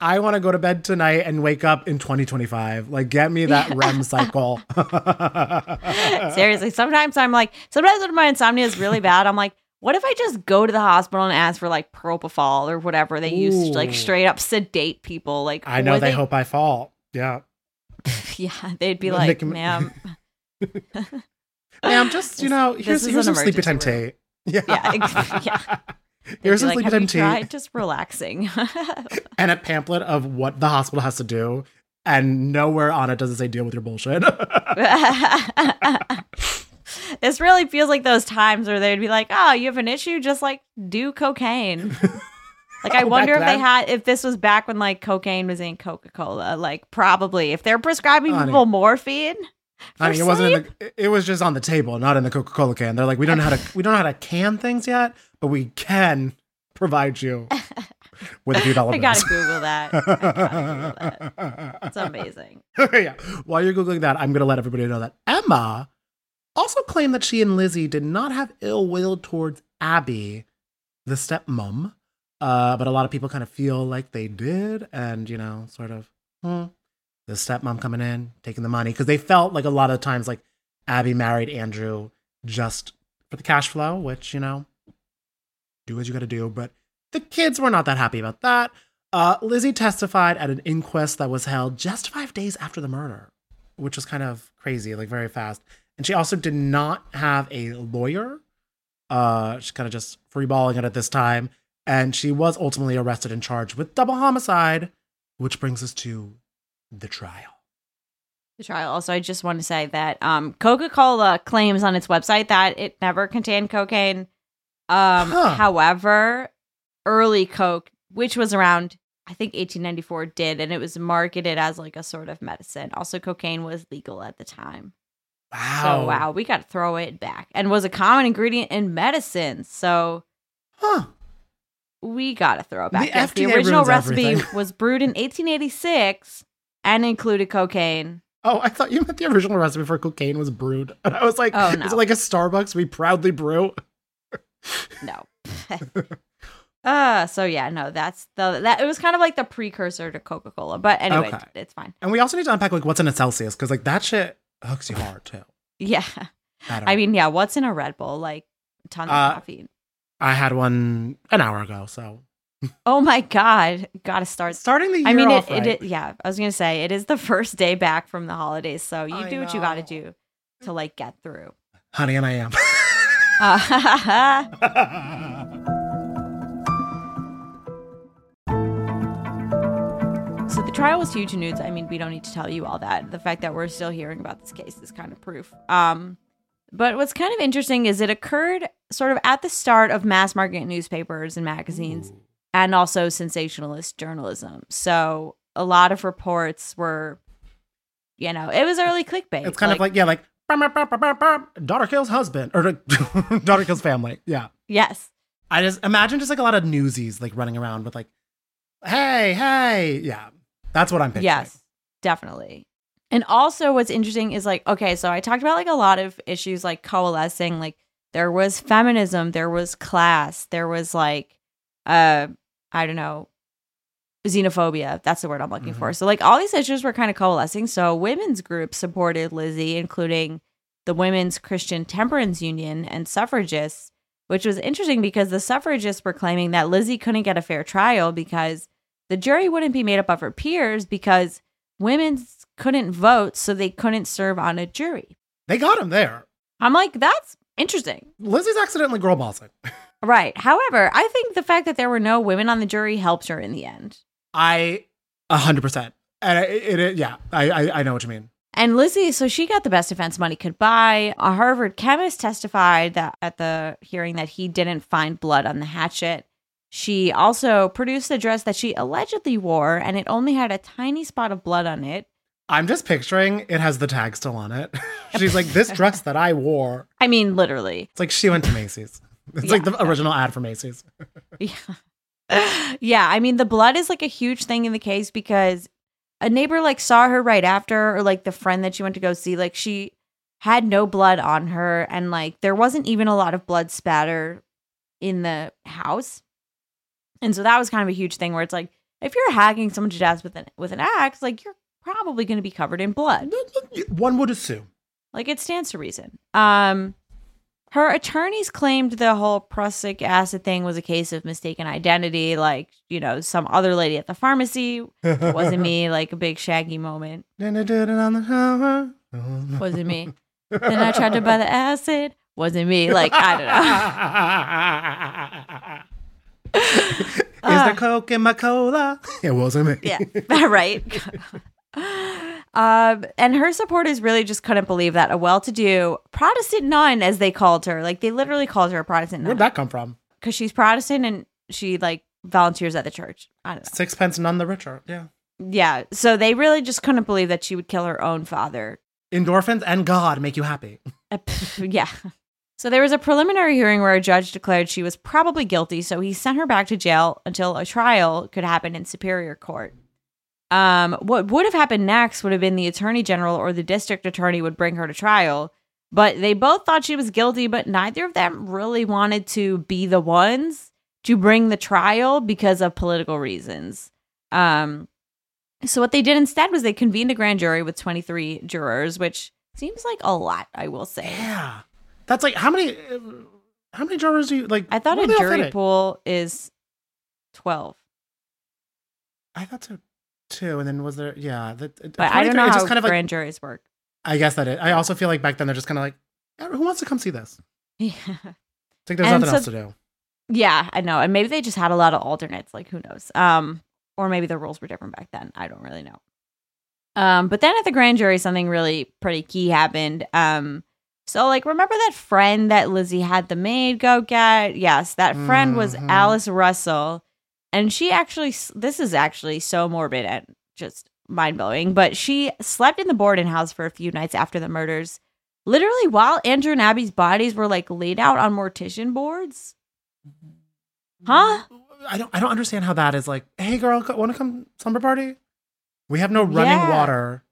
[SPEAKER 2] I want to go to bed tonight and wake up in 2025. Like, get me that REM cycle.
[SPEAKER 1] Seriously, sometimes I'm like, sometimes when my insomnia is really bad, I'm like, what if I just go to the hospital and ask for like propofol or whatever they use to like straight up sedate people? Like,
[SPEAKER 2] I know
[SPEAKER 1] would
[SPEAKER 2] they, hope I fall. Yeah.
[SPEAKER 1] yeah, they'd be
[SPEAKER 2] They
[SPEAKER 1] like,
[SPEAKER 2] can-
[SPEAKER 1] ma'am,
[SPEAKER 2] Ma'am, just, you know, here's, here's some sleepy time tea. Yeah.
[SPEAKER 1] Yeah, ex- yeah. They'd
[SPEAKER 2] Here's
[SPEAKER 1] be
[SPEAKER 2] some
[SPEAKER 1] like, have
[SPEAKER 2] time
[SPEAKER 1] you tried just relaxing?
[SPEAKER 2] and a pamphlet of what the hospital has to do. And nowhere on it does it say deal with your bullshit.
[SPEAKER 1] this really feels like those times where they'd be like, "Oh, you have an issue? Just like do cocaine." Like I
[SPEAKER 2] Oh,
[SPEAKER 1] wonder if
[SPEAKER 2] back
[SPEAKER 1] they had if this was back when like cocaine was in Coca Cola. Like probably if they're prescribing
[SPEAKER 2] Honey.
[SPEAKER 1] people morphine.
[SPEAKER 2] I mean, it wasn't in the, it was just on the table, not in the Coca-Cola can. They're like, we don't know how to we don't know how to can things yet, but we can provide you with a few dollar
[SPEAKER 1] I gotta Google that. I gotta Google that. It's amazing.
[SPEAKER 2] yeah. While you're googling that, I'm gonna let everybody know that Emma also claimed that she and Lizzie did not have ill will towards Abby, the stepmom. Uh, but a lot of people kind of feel like they did, and you know, sort of, hmm, the stepmom coming in, taking the money, because they felt like a lot of times like Abby married Andrew just for the cash flow, which you know, do what you got to do. But the kids were not that happy about that. Uh, Lizzie testified at an inquest that was held just five days after the murder, which was kind of crazy, like very fast. And she also did not have a lawyer. Uh, she's kind of just freeballing it at this time. And she was ultimately arrested and charged with double homicide, which brings us to the trial.
[SPEAKER 1] The trial. Also, I just want to say that um, Coca Cola claims on its website that it never contained cocaine. Um,
[SPEAKER 2] Huh.
[SPEAKER 1] However, early Coke, which was around, I think 1894, did, and it was marketed as like a sort of medicine. Also, cocaine was legal at the time.
[SPEAKER 2] Wow.
[SPEAKER 1] So, wow, we got to throw it back and was a common ingredient in medicine. So,
[SPEAKER 2] Huh.
[SPEAKER 1] we got to throw it back.
[SPEAKER 2] The
[SPEAKER 1] Yes, the original recipe
[SPEAKER 2] everything.
[SPEAKER 1] was brewed in 1886 and included cocaine.
[SPEAKER 2] Oh, I thought you meant the original recipe for cocaine was brewed. And I was like,
[SPEAKER 1] Oh,
[SPEAKER 2] is it like a Starbucks we proudly brew?
[SPEAKER 1] No. uh so yeah, no, that's the that it was kind of like the precursor to Coca-Cola. But anyway,
[SPEAKER 2] Okay.
[SPEAKER 1] it's fine.
[SPEAKER 2] And we also need to unpack like what's in a Celsius, because like that shit hooks you hard too.
[SPEAKER 1] Yeah.
[SPEAKER 2] don't
[SPEAKER 1] I mean, yeah, what's in a Red Bull? Like tons
[SPEAKER 2] Uh,
[SPEAKER 1] of caffeine.
[SPEAKER 2] I had one an hour ago, so
[SPEAKER 1] Oh my god, gotta start.
[SPEAKER 2] starting the year
[SPEAKER 1] I mean,
[SPEAKER 2] off
[SPEAKER 1] it,
[SPEAKER 2] right.
[SPEAKER 1] it, yeah. I was gonna say it is the first day back from the holidays, so you
[SPEAKER 2] I
[SPEAKER 1] do what you got to do to like get through.
[SPEAKER 2] honey, and I am.
[SPEAKER 1] So the trial was huge news. I mean, we don't need to tell you all that. The fact that we're still hearing about this case is kind of proof. Um, but what's kind of interesting is it occurred sort of at the start of mass market newspapers and magazines, and also sensationalist journalism. So a lot of reports were, you know, it was early clickbait.
[SPEAKER 2] It's kind of like yeah, like daughter kills husband or daughter kills family. Yeah,
[SPEAKER 1] yes,
[SPEAKER 2] I just imagine just like a lot of newsies like running around with like, hey, hey, yeah, that's what I'm picturing.
[SPEAKER 1] Yes, definitely. And also, what's interesting is like, okay, so I talked about like a lot of issues like coalescing. Like, there was feminism, there was class, there was like, uh, I don't know, xenophobia. That's the word I'm looking for. Mm-hmm. So, like, all these issues were kind of coalescing. So, women's groups supported Lizzie, including the Women's Christian Temperance Union and suffragists, which was interesting because the suffragists were claiming that Lizzie couldn't get a fair trial because the jury wouldn't be made up of her peers because women couldn't vote, so they couldn't serve on a jury.
[SPEAKER 2] They got him there.
[SPEAKER 1] I'm like, that's interesting.
[SPEAKER 2] Lizzie's accidentally girl bossing.
[SPEAKER 1] Right. However, I think the fact that there were no women on the jury helps her in the end.
[SPEAKER 2] I a hundred percent. And it, it, yeah, I, I I know what you mean.
[SPEAKER 1] And Lizzie, so she got the best defense money could buy. A Harvard chemist testified that at the hearing that he didn't find blood on the hatchet. She also produced a dress that she allegedly wore, and it only had a tiny spot of blood on it.
[SPEAKER 2] I'm just picturing it has the tag still on it. She's like, this dress that I wore.
[SPEAKER 1] I mean, literally.
[SPEAKER 2] It's like she went to Macy's. It's like the original ad for Macy's.
[SPEAKER 1] Yeah. yeah, I mean the blood is like a huge thing in the case because a neighbor like saw her right after or like the friend that she went to go see like she had no blood on her and like there wasn't even a lot of blood spatter in the house. And so that was kind of a huge thing where it's like if you're hacking someone to death with an with an axe, like you're probably going to be covered in blood.
[SPEAKER 2] One would assume.
[SPEAKER 1] Like it stands to reason. Um her attorneys claimed the whole prussic acid thing was a case of mistaken identity, like, you know, some other lady at the pharmacy. It wasn't me, like a big shaggy moment.
[SPEAKER 2] Then I did it on the shower.
[SPEAKER 1] Wasn't me. then I tried to buy the acid. Wasn't me. Like, I don't know.
[SPEAKER 2] Is there uh. coke in my cola? It wasn't me.
[SPEAKER 1] Yeah, right. Um, and her supporters really just couldn't believe that a well-to-do Protestant nun, as they called her, like they literally called her a Protestant nun.
[SPEAKER 2] Where'd that come from?
[SPEAKER 1] because she's Protestant and she like volunteers at the church. I don't know.
[SPEAKER 2] Sixpence none the richer. Yeah.
[SPEAKER 1] Yeah, so they really just couldn't believe that she would kill her own father.
[SPEAKER 2] Endorphins and God make you happy.
[SPEAKER 1] Uh, pff, yeah. So there was a preliminary hearing where a judge declared she was probably guilty, so he sent her back to jail until a trial could happen in Superior Court. Um, what would have happened next would have been the attorney general or the district attorney would bring her to trial, but they both thought she was guilty, but neither of them really wanted to be the ones to bring the trial because of political reasons. Um, so what they did instead was they convened a grand jury with 23 jurors, which seems like a lot, I will say.
[SPEAKER 2] Yeah. That's like how many how many jurors do you like
[SPEAKER 1] I thought a jury pool is 12.
[SPEAKER 2] I thought so too. And then was there yeah, that
[SPEAKER 1] But I don't know
[SPEAKER 2] it's
[SPEAKER 1] how
[SPEAKER 2] just kind of like
[SPEAKER 1] grand juries work.
[SPEAKER 2] I guess that it I also feel like back then they're just kind of like who wants to come see this?
[SPEAKER 1] Yeah.
[SPEAKER 2] It's like there's
[SPEAKER 1] And
[SPEAKER 2] nothing
[SPEAKER 1] so-
[SPEAKER 2] else to do.
[SPEAKER 1] yeah, I know. And maybe they just had a lot of alternates, like who knows. Um or maybe the rules were different back then. I don't really know. Um but then at the grand jury something really pretty key happened. Um so like remember that friend that Lizzie had the maid go get? Yes, that friend was
[SPEAKER 2] Mhm.
[SPEAKER 1] Alice Russell. And she actually this is actually so morbid and just mind-blowing, but she slept in the boarding house for a few nights after the murders. Literally while Andrew and Abby's bodies were like laid out on mortician boards. Mm-hmm. Huh?
[SPEAKER 2] I don't I don't understand how that is like, hey girl, want to come slumber party? We have no running
[SPEAKER 1] Yeah.
[SPEAKER 2] water,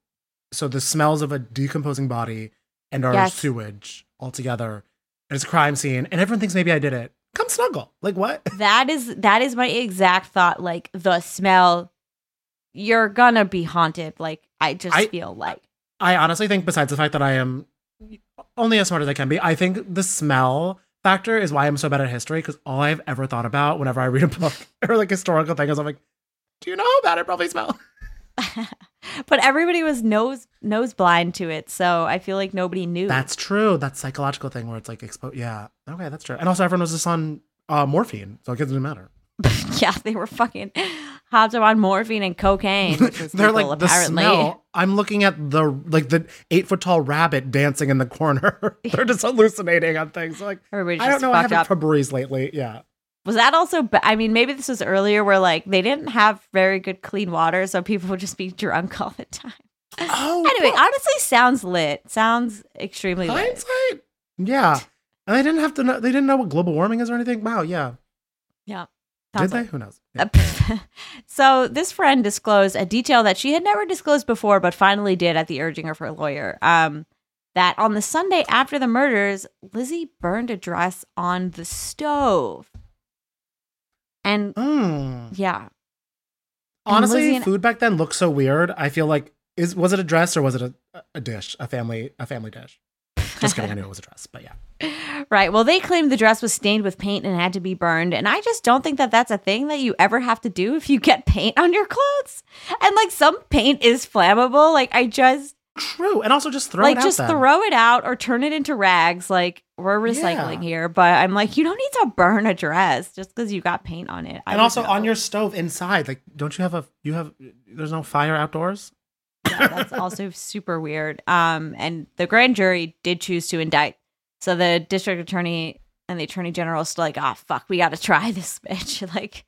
[SPEAKER 2] so the smells of a decomposing body and our
[SPEAKER 1] Yes.
[SPEAKER 2] sewage all together. And it's a crime scene, and everyone thinks maybe I did it. Come snuggle. Like what?
[SPEAKER 1] That is that is my exact thought. Like the smell, you're gonna be haunted. Like I just
[SPEAKER 2] I-
[SPEAKER 1] feel like
[SPEAKER 2] I honestly think, besides the fact that I am only as smart as I can be, I think the smell factor is why I'm so bad at history. Because all I've ever thought about whenever I read a book or like historical thing is I'm like, do you know how bad it probably smell?
[SPEAKER 1] but everybody was nose nose blind to it, so I feel like nobody knew.
[SPEAKER 2] That's true. That psychological thing where it's like expo. Yeah. Okay, that's true. And also, everyone was just on uh, morphine, so it doesn't matter.
[SPEAKER 1] yeah, they were fucking hopped up on morphine and cocaine, which was
[SPEAKER 2] They're like the
[SPEAKER 1] apparently.
[SPEAKER 2] smell. I'm looking at the like the eight foot tall rabbit dancing in the corner. They're just hallucinating on things. Like
[SPEAKER 1] Everybody's
[SPEAKER 2] I don't know. I haven't
[SPEAKER 1] up.
[SPEAKER 2] Febreze lately. Yeah.
[SPEAKER 1] Was that also? ba- I mean, maybe this was earlier where like they didn't have very good clean water, so people would just be drunk all the time.
[SPEAKER 2] Oh.
[SPEAKER 1] Anyway,
[SPEAKER 2] well,
[SPEAKER 1] honestly, sounds lit. Sounds extremely lit.
[SPEAKER 2] hindsight. Yeah. And they didn't have to. know They didn't know what global warming is or anything. Wow. Yeah.
[SPEAKER 1] Yeah.
[SPEAKER 2] Did they?
[SPEAKER 1] like-
[SPEAKER 2] Who knows? Yeah.
[SPEAKER 1] so this friend disclosed a detail that she had never disclosed before, but finally did at the urging of her lawyer. Um, that on the Sunday after the murders, Lizzie burned a dress on the stove. And
[SPEAKER 2] Mm.
[SPEAKER 1] yeah,
[SPEAKER 2] Honestly,
[SPEAKER 1] and-
[SPEAKER 2] food back then looked so weird. I feel like is was it a dress or was it a, a dish, a family a family dish? Just kidding. I knew it was a dress, but yeah.
[SPEAKER 1] Right. Well, they claimed the dress was stained with paint and had to be burned. And I just don't think that that's a thing that you ever have to do if you get paint on your clothes. And like some paint is flammable. Like I just
[SPEAKER 2] True. And also just throw
[SPEAKER 1] like
[SPEAKER 2] it out
[SPEAKER 1] just
[SPEAKER 2] then.
[SPEAKER 1] throw it out or turn it into rags. Like we're recycling
[SPEAKER 2] Yeah.
[SPEAKER 1] here. But I'm like, you don't need to burn a dress just because you got paint on it. I
[SPEAKER 2] and also on your stove inside. Like, don't you have a you have there's no fire outdoors?
[SPEAKER 1] Yeah, that's also super weird. Um, and the grand jury did choose to indict. So the district attorney and the attorney general still like, oh fuck, we got to try this bitch. Like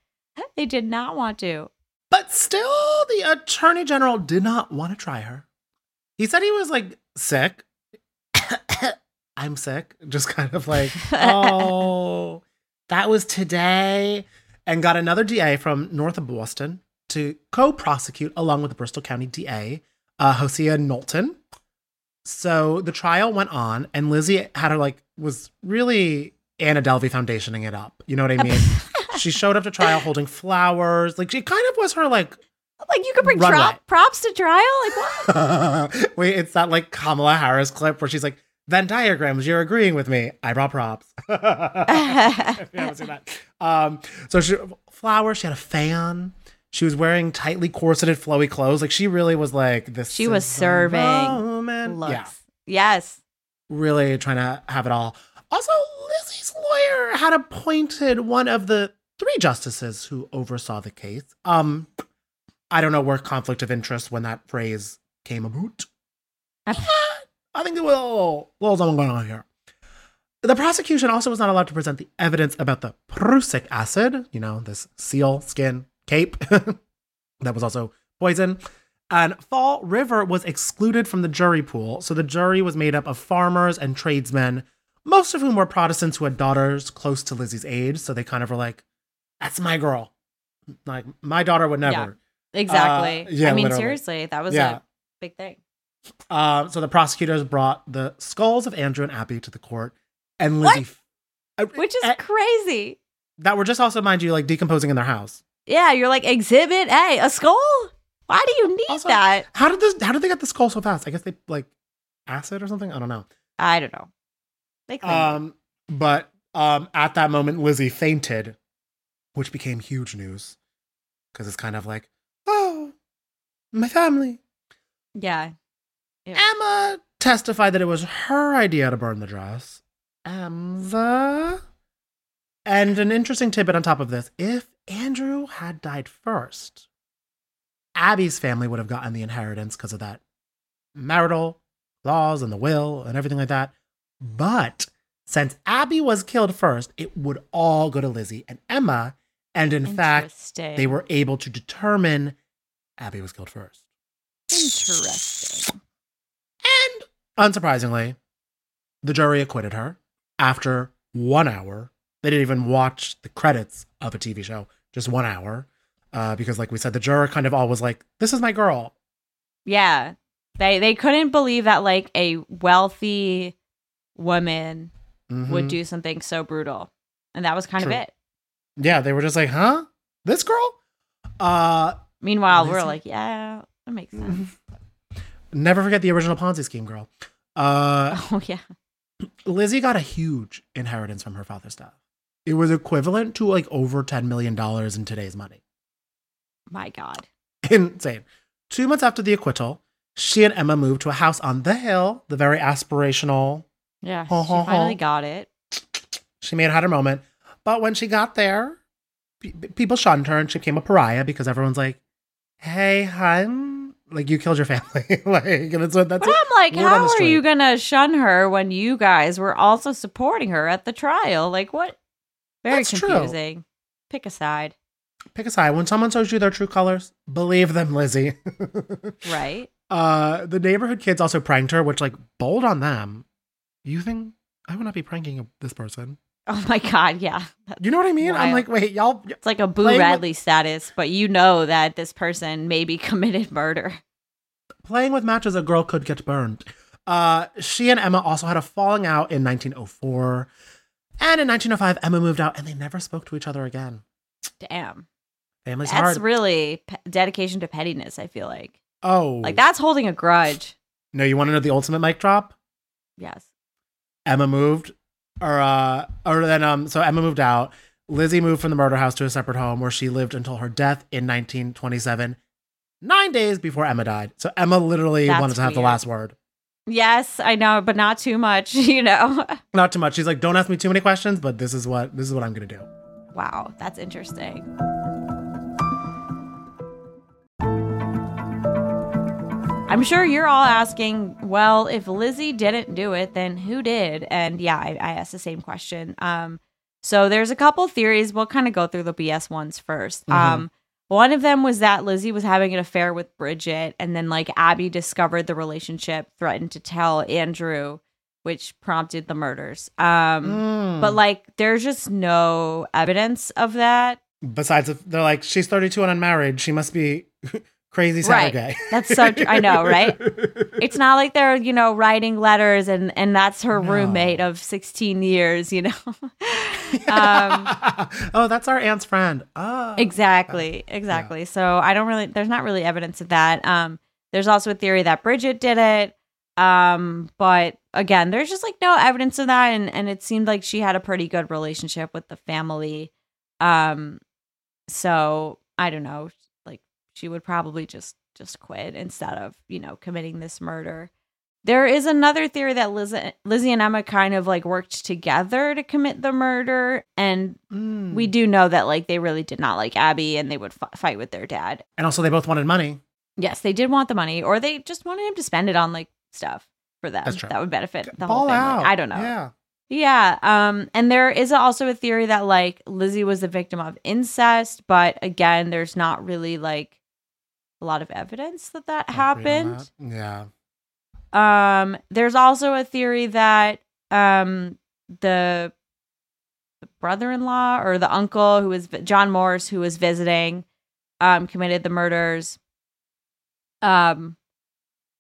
[SPEAKER 1] they did not want to.
[SPEAKER 2] But still, the attorney general did not want to try her. He said he was like sick. I'm sick. Just kind of like, oh, that was today. And got another DA from north of Boston to co prosecute along with the Bristol County DA, uh, Hosea Knowlton. So the trial went on, and Lizzie had her like, was really Anna Delvey foundationing it up. You know what I mean? she showed up to trial holding flowers. Like, she kind of was her like,
[SPEAKER 1] Like you could bring props to trial. Like what?
[SPEAKER 2] Wait, it's that like Kamala Harris clip where she's like, Venn diagrams, you're agreeing with me. I brought props. If you haven't seen that. Um, so she flowers, she had a fan. She was wearing tightly corseted, flowy clothes. Like she really was like this.
[SPEAKER 1] She was serving. Looks.
[SPEAKER 2] Yeah,
[SPEAKER 1] Yes.
[SPEAKER 2] really trying to have it all. Also, Lizzie's lawyer had appointed one of the three justices who oversaw the case. Um, I don't know where conflict of interest when that phrase came about. I think there was a little, little something going on here. The prosecution also was not allowed to present the evidence about the prussic acid, you know, this seal skin cape that was also poison. And Fall River was excluded from the jury pool. So the jury was made up of farmers and tradesmen, most of whom were Protestants who had daughters close to Lizzie's age. So they kind of were like, that's my girl. Like, my daughter would never.
[SPEAKER 1] Exactly.
[SPEAKER 2] Uh, yeah,
[SPEAKER 1] I mean,
[SPEAKER 2] literally.
[SPEAKER 1] seriously, that was
[SPEAKER 2] Yeah.
[SPEAKER 1] a big thing.
[SPEAKER 2] Um, so the prosecutors brought the skulls of Andrew and Abby to the court, and? Lizzie, Uh,
[SPEAKER 1] Which is
[SPEAKER 2] uh,
[SPEAKER 1] crazy.
[SPEAKER 2] that were just also, mind you, like decomposing in their house.
[SPEAKER 1] Yeah, you're like exhibit A, a skull. Why do you need
[SPEAKER 2] Also,
[SPEAKER 1] that?
[SPEAKER 2] How did this? How did they get the skull so fast? I guess they like acid or something. I don't know.
[SPEAKER 1] I don't know. They claim it.
[SPEAKER 2] Um, but um, at that moment, Lizzie fainted, which became huge news because it's kind of like, oh, my family.
[SPEAKER 1] yeah.
[SPEAKER 2] Emma testified that it was her idea to burn the dress. Emma. And an interesting tidbit on top of this if Andrew had died first, Abby's family would have gotten the inheritance because of that marital laws and the will and everything like that. But since Abby was killed first, it would all go to Lizzie and Emma. And in fact, they were able to determine Abby was killed first.
[SPEAKER 1] interesting.
[SPEAKER 2] And unsurprisingly, the jury acquitted her after one hour. They didn't even watch the credits of a TV show, just one hour. Uh, because, like we said, the juror kind of all was like, This is my girl.
[SPEAKER 1] Yeah. They they couldn't believe that like a wealthy woman would
[SPEAKER 2] Mhm.
[SPEAKER 1] do something so brutal. And that was kind
[SPEAKER 2] True.
[SPEAKER 1] of it.
[SPEAKER 2] Yeah, they were just like, Huh? This girl? Uh,
[SPEAKER 1] Meanwhile, we're like, yeah, that makes sense.
[SPEAKER 2] never forget the original Ponzi scheme girl. Uh,
[SPEAKER 1] oh yeah.
[SPEAKER 2] Lizzie got a huge inheritance from her father's death. It was equivalent to like over $10 million in today's money.
[SPEAKER 1] My God.
[SPEAKER 2] Insane. Two months after the acquittal, she and Emma moved to a house on the hill, the very aspirational.
[SPEAKER 1] Yeah.
[SPEAKER 2] Ho, ho,
[SPEAKER 1] she finally
[SPEAKER 2] ho.
[SPEAKER 1] got it.
[SPEAKER 2] She have had her moment. But when she got there, pe- people shunned her and she became a pariah because everyone's like, hey, hun, like you killed your family. like, and that's what that's
[SPEAKER 1] But I'm like,
[SPEAKER 2] word
[SPEAKER 1] how are you gonna shun her when you guys were also supporting her at the trial? Like what? Very
[SPEAKER 2] That's true.
[SPEAKER 1] confusing. Pick a side,
[SPEAKER 2] Pick a side. When someone shows you their true colors, believe them, Lizzie.
[SPEAKER 1] right?
[SPEAKER 2] uh, the neighborhood kids also pranked her, which, like, bold on them. You think I would not be pranking this person?
[SPEAKER 1] Oh my god, yeah. That's-
[SPEAKER 2] You know what I mean? I'm like, wait, y'all,
[SPEAKER 1] It's like a Boo
[SPEAKER 2] Playing with-
[SPEAKER 1] Radley status, but you know that this person maybe committed murder.
[SPEAKER 2] playing with matches, a girl could get burned. Uh, she and Emma also had a falling out in 1904. And in 1905, Emma moved out and they never spoke to each other again.
[SPEAKER 1] Damn.
[SPEAKER 2] Family's
[SPEAKER 1] That's
[SPEAKER 2] hard.
[SPEAKER 1] really pe- dedication to pettiness, I feel like.
[SPEAKER 2] oh.
[SPEAKER 1] Like that's holding a grudge.
[SPEAKER 2] No, you want to know the ultimate mic drop?
[SPEAKER 1] Yes.
[SPEAKER 2] Emma moved. or uh, or then um, so Emma moved out. Lizzie moved from the murder house to a separate home where she lived until her death in 1927, nine days before Emma died. So Emma literally
[SPEAKER 1] That's
[SPEAKER 2] wanted to have the last word.
[SPEAKER 1] Yes, I know, but not too much, you know.
[SPEAKER 2] Not too much. She's like, don't ask me too many questions, but this is what this is what I'm gonna do.
[SPEAKER 1] wow, that's interesting. I'm sure you're all asking, well, if Lizzie didn't do it, then who did? And yeah, I, I asked the same question. Um, so there's a couple theories. We'll kind of go through the BS ones 1st
[SPEAKER 2] Mhm.
[SPEAKER 1] Um, one of them was that Lizzie was having an affair with Bridget, and then like Abby discovered the relationship, threatened to tell Andrew, which prompted the murders. Um,
[SPEAKER 2] Mm.
[SPEAKER 1] but like, there's just no evidence of that.
[SPEAKER 2] besides, if they're like, she's 32 and unmarried. She must be crazy
[SPEAKER 1] Right. That's so tr- I know, right? It's not like they're you know writing letters and and that's her
[SPEAKER 2] No.
[SPEAKER 1] roommate of 16 years, you know. um,
[SPEAKER 2] oh, that's our aunt's friend. Oh.
[SPEAKER 1] exactly, exactly. So I don't really. There's not really evidence of that. Um, there's also a theory that Bridget did it. Um, but again, there's just like no evidence of that, and and it seemed like she had a pretty good relationship with the family. Um, so I don't know, like she would probably just just quit instead of you know committing this murder. There is another theory that Liz- Lizzie and Emma kind of like worked together to commit the murder, and
[SPEAKER 2] Mm.
[SPEAKER 1] we do know that like they really did not like Abby, and they would f- fight with their dad.
[SPEAKER 2] and also, they both wanted money.
[SPEAKER 1] Yes, they did want the money, or they just wanted him to spend it on like stuff for them
[SPEAKER 2] That's true.
[SPEAKER 1] that would benefit the whole
[SPEAKER 2] Ball
[SPEAKER 1] family.
[SPEAKER 2] out.
[SPEAKER 1] I don't know.
[SPEAKER 2] Yeah.
[SPEAKER 1] Yeah. Um, and there is also a theory that like Lizzie was the victim of incest, but again, there's not really like a lot of evidence that that
[SPEAKER 2] on
[SPEAKER 1] happened.
[SPEAKER 2] that. Yeah.
[SPEAKER 1] Um, there's also a theory that um the, the brother-in-law or the uncle who was John Morse who was visiting um committed the murders. Um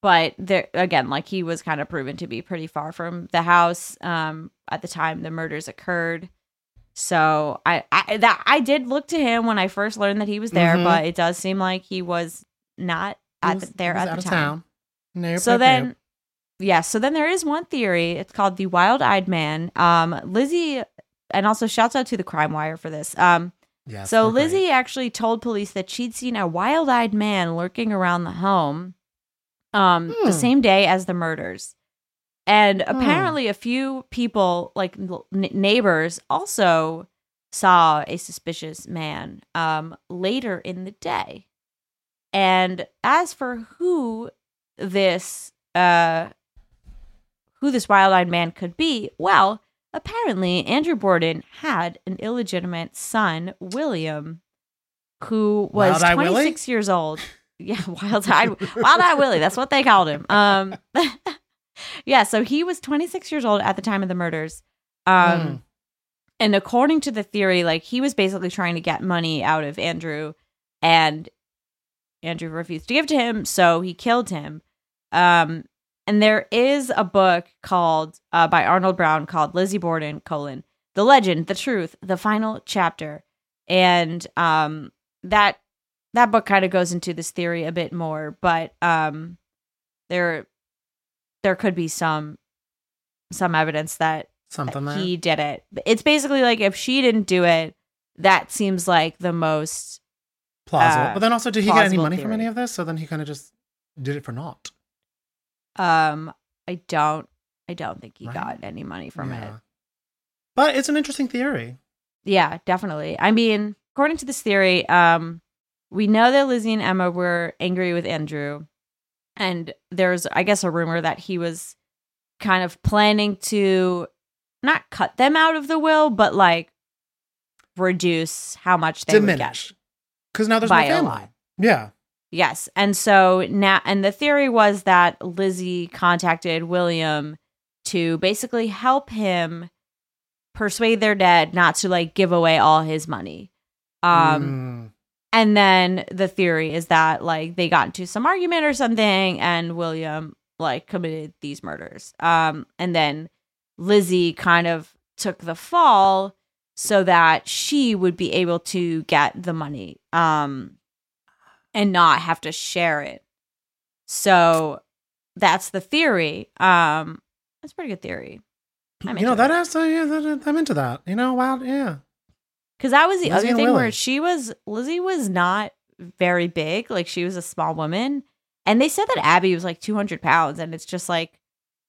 [SPEAKER 1] but there again like he was kind of proven to be pretty far from the house um at the time the murders occurred. So I, I that I did look to him when I first learned that he was there,
[SPEAKER 2] Mhm.
[SPEAKER 1] but it does seem like he was not at
[SPEAKER 2] was-
[SPEAKER 1] the, there at the time.
[SPEAKER 2] town. Nope,
[SPEAKER 1] So
[SPEAKER 2] nope,
[SPEAKER 1] then,
[SPEAKER 2] nope.
[SPEAKER 1] yeah. So then there is one theory. It's called the wild-eyed man. Um, Lizzie, and also shouts out to the Crime Wire for this. Um,
[SPEAKER 2] Yes,
[SPEAKER 1] so
[SPEAKER 2] they're great.
[SPEAKER 1] Lizzie actually told police that she'd seen a wild-eyed man lurking around the home, um, the
[SPEAKER 2] Hmm.
[SPEAKER 1] same day as the murders. And
[SPEAKER 2] Hmm.
[SPEAKER 1] apparently, a few people, like n- neighbors, also saw a suspicious man um, later in the day. And as for who this uh, who this wild-eyed man could be, well, apparently Andrew Borden had an illegitimate son, William, who was
[SPEAKER 2] Willie?
[SPEAKER 1] 26 years old. Yeah, wild-eyed wild-eyed Willie. That's what they called him. Um, yeah, so he was 26 years old at the time of the murders. Um,
[SPEAKER 2] Hmm.
[SPEAKER 1] and according to the theory, like he was basically trying to get money out of Andrew, and Andrew refused to give to him, so he killed him. Um, and there is a book called uh, by Arnold Brown called Lizzie Borden: colon The Legend, the Truth, the Final Chapter, and um, that that book kind of goes into this theory a bit more, but um, there there could be some some evidence that
[SPEAKER 2] Something there.
[SPEAKER 1] he did it. It's basically like if she didn't do it, that seems like the most
[SPEAKER 2] plausible.
[SPEAKER 1] uh,
[SPEAKER 2] but then also, did he get any money from any of this? So then he kind of just did it for naught.
[SPEAKER 1] um I don't I don't think he
[SPEAKER 2] Right.
[SPEAKER 1] got any money from it.
[SPEAKER 2] But it's an interesting theory.
[SPEAKER 1] Yeah, definitely. I mean, according to this theory, um we know that Lizzie and Emma were angry with Andrew and there's I guess a rumor that he was kind of planning to not cut them out of the will, but like reduce how much they would get.
[SPEAKER 2] Because now there's no family. Yeah.
[SPEAKER 1] Yes. And so now, and the theory was that Lizzie contacted William to basically help him persuade their dad not to like give away all his money. Um,
[SPEAKER 2] Mm.
[SPEAKER 1] and then the theory is that like they got into some argument or something and William like committed these murders. Um, and then Lizzie kind of took the fall so that she would be able to get the money um and not have to share it. So that's the theory. Um that's a pretty good theory. I'm
[SPEAKER 2] you know
[SPEAKER 1] into
[SPEAKER 2] that has to. Yeah, that, I'm into that. You know, wow, yeah.
[SPEAKER 1] Because that was the
[SPEAKER 2] Lizzie
[SPEAKER 1] other thing where she was Lizzie was not very big. Like she was a small woman. And they said that Abby was like 200 pounds. And it's just like,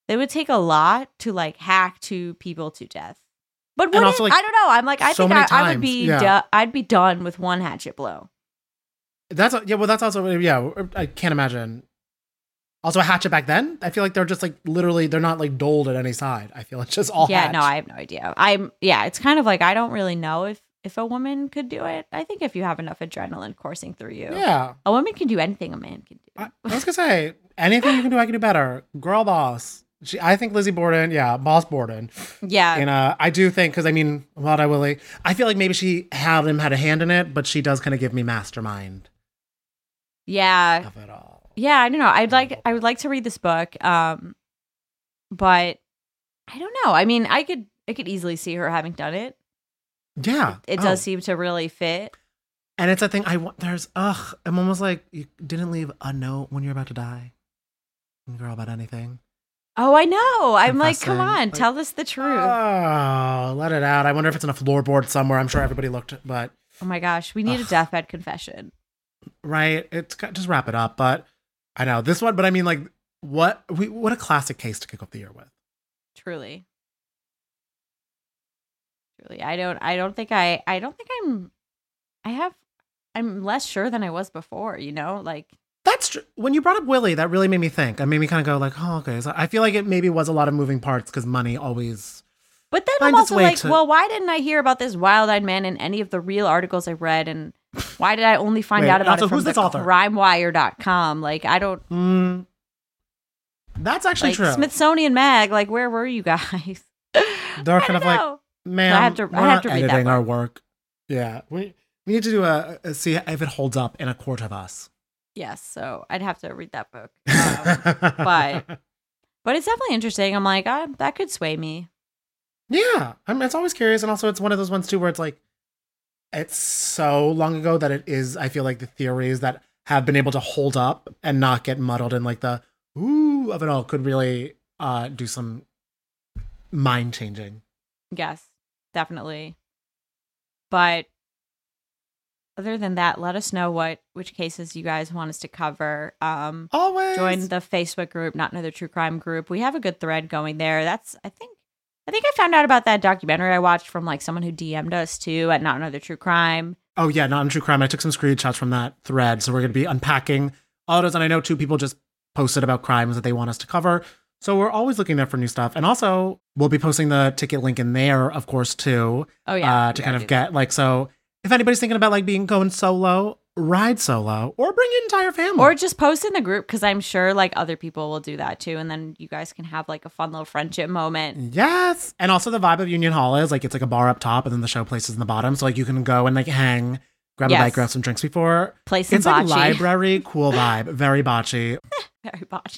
[SPEAKER 1] they would take a lot to like hack two people to death. But wouldn't-
[SPEAKER 2] also, like,
[SPEAKER 1] I don't know. I'm like, I
[SPEAKER 2] so
[SPEAKER 1] think I, I would be,
[SPEAKER 2] yeah.
[SPEAKER 1] do- I'd be done with one hatchet blow.
[SPEAKER 2] That's yeah. Well, that's also yeah. I can't imagine. Also, a hatchet back then. I feel like they're just like literally. They're not like doled at any side. I feel it's just all.
[SPEAKER 1] yeah,
[SPEAKER 2] hatch.
[SPEAKER 1] no, I have no idea. I'm, yeah, it's kind of like, I don't really know if, if a woman could do it. I think if you have enough adrenaline coursing through you,
[SPEAKER 2] Yeah,
[SPEAKER 1] a woman can do anything a man can do.
[SPEAKER 2] I, I was gonna say anything you can do, I can do better. Girl boss. She, I think Lizzie Borden. Yeah, boss Borden.
[SPEAKER 1] yeah.
[SPEAKER 2] And uh, I do think because I mean, Eye Willie. I feel like maybe she had him had a hand in it, but she does kind of give me mastermind
[SPEAKER 1] yeah.
[SPEAKER 2] of it all.
[SPEAKER 1] Yeah, I don't know. I'd like I would like to read this book. Um but I don't know. I mean, I could I could easily see her having done it.
[SPEAKER 2] Yeah,
[SPEAKER 1] It
[SPEAKER 2] Oh.
[SPEAKER 1] does seem to really fit.
[SPEAKER 2] And it's a thing I want. There's ugh. I'm almost like you didn't leave a note when you're about to die, girl, about anything.
[SPEAKER 1] Oh, I know. I'm like, come on,
[SPEAKER 2] like-
[SPEAKER 1] tell us the truth.
[SPEAKER 2] Oh, let it out. I wonder if it's in a floorboard somewhere. I'm sure everybody looked, but
[SPEAKER 1] oh my gosh, we need a deathbed confession.
[SPEAKER 2] right. It's just wrap it up. But I know this one. But I mean, like, what we what a classic case to kick off the year with.
[SPEAKER 1] Truly. Truly. I don't I don't think I I don't think I'm I have I'm less sure than I was before, you know? Like
[SPEAKER 2] That's true. When you brought up Willie, that really made me think. It made me kind of go like, oh, okay. So I feel like it maybe was a lot of moving parts because money always.
[SPEAKER 1] But then I'm also like,
[SPEAKER 2] to-
[SPEAKER 1] well, why didn't I hear about this wild-eyed man in any of the real articles I read? And why did I only find
[SPEAKER 2] Wait,
[SPEAKER 1] out about
[SPEAKER 2] also,
[SPEAKER 1] it from
[SPEAKER 2] who's
[SPEAKER 1] the
[SPEAKER 2] this author?
[SPEAKER 1] crimewire.com? Like, I don't
[SPEAKER 2] Mm, that's actually
[SPEAKER 1] like
[SPEAKER 2] true.
[SPEAKER 1] Smithsonian Mag. Like, where were you guys?
[SPEAKER 2] They're kind of
[SPEAKER 1] don't
[SPEAKER 2] like,
[SPEAKER 1] know.
[SPEAKER 2] man,
[SPEAKER 1] I have to- I have to read
[SPEAKER 2] editing our work. Yeah, we we need to do a, a see if it holds up in a court of us.
[SPEAKER 1] Yes, so I'd have to read that book. Um, but- but it's definitely interesting. I'm like, ah, that could sway me.
[SPEAKER 2] yeah, I mean, it's always curious, and also it's one of those ones too where it's like, it's so long ago that it is. I feel like the theories that have been able to hold up and not get muddled in like the ooh of it all could really uh do some mind changing.
[SPEAKER 1] Yes, definitely. But other than that, let us know what which cases you guys want us to cover. Um,
[SPEAKER 2] Always
[SPEAKER 1] join the Facebook group, Not Another True Crime group. We have a good thread going there. That's I think I think I found out about that documentary I watched from like someone who DM'd us too at Not Another True Crime.
[SPEAKER 2] Oh yeah, not in true crime. I took some screenshots from that thread, so we're going to be unpacking all those. And I know two people just posted about crimes that they want us to cover, so we're always looking there for new stuff. And also, we'll be posting the ticket link in there, of course, too,
[SPEAKER 1] Oh yeah,
[SPEAKER 2] uh, to
[SPEAKER 1] we
[SPEAKER 2] kind of get like so. If anybody's thinking about like being going solo, ride solo, or bring your entire family.
[SPEAKER 1] or just post in the group because I'm sure like other people will do that too, and then you guys can have like a fun little friendship moment.
[SPEAKER 2] yes, and also the vibe of Union Hall is like it's like a bar up top, and then the show places in the bottom, so like you can go and like hang, grab a
[SPEAKER 1] Yes.
[SPEAKER 2] bite, grab some drinks before.
[SPEAKER 1] Play some
[SPEAKER 2] It's like library, cool vibe, very botchy.
[SPEAKER 1] Very bocce.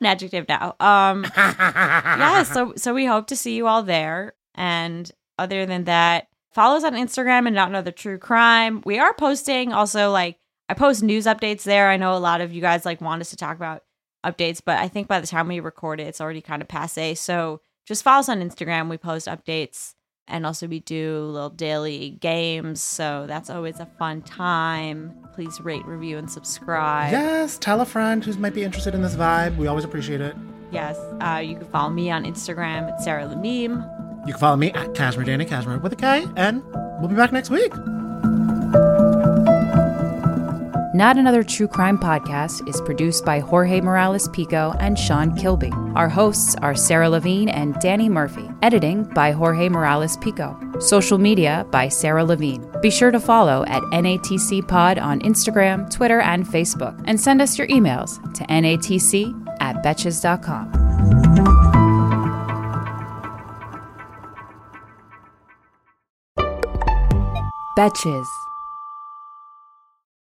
[SPEAKER 1] An adjective now. Um yeah, so so we hope to see you all there. And other than that, follow us on Instagram and not another true crime. We are posting also like I post news updates there. I know a lot of you guys like want us to talk about updates, but I think by the time we record it, it's already kind of passe. So just follow us on Instagram. We post updates and also we do little daily games. So that's always a fun time. Please rate, review, and subscribe.
[SPEAKER 2] Yes, tell a friend who might be interested in this vibe. We always appreciate it.
[SPEAKER 1] Yes. Uh, you can follow me on Instagram at Sarah Levine.
[SPEAKER 2] You can follow me at Cashmere Danny Cashmere with a K, and we'll be back next week.
[SPEAKER 3] Not Another True Crime Podcast is produced by Jorge Morales Pico and Sean Kilby. Our hosts are Sarah Levine and Danny Murphy. Editing by Jorge Morales Pico. Social media by Sarah Levine. Be sure to follow at NATC Pod on Instagram, Twitter, and Facebook. And send us your emails to natc at betches.com. Betches.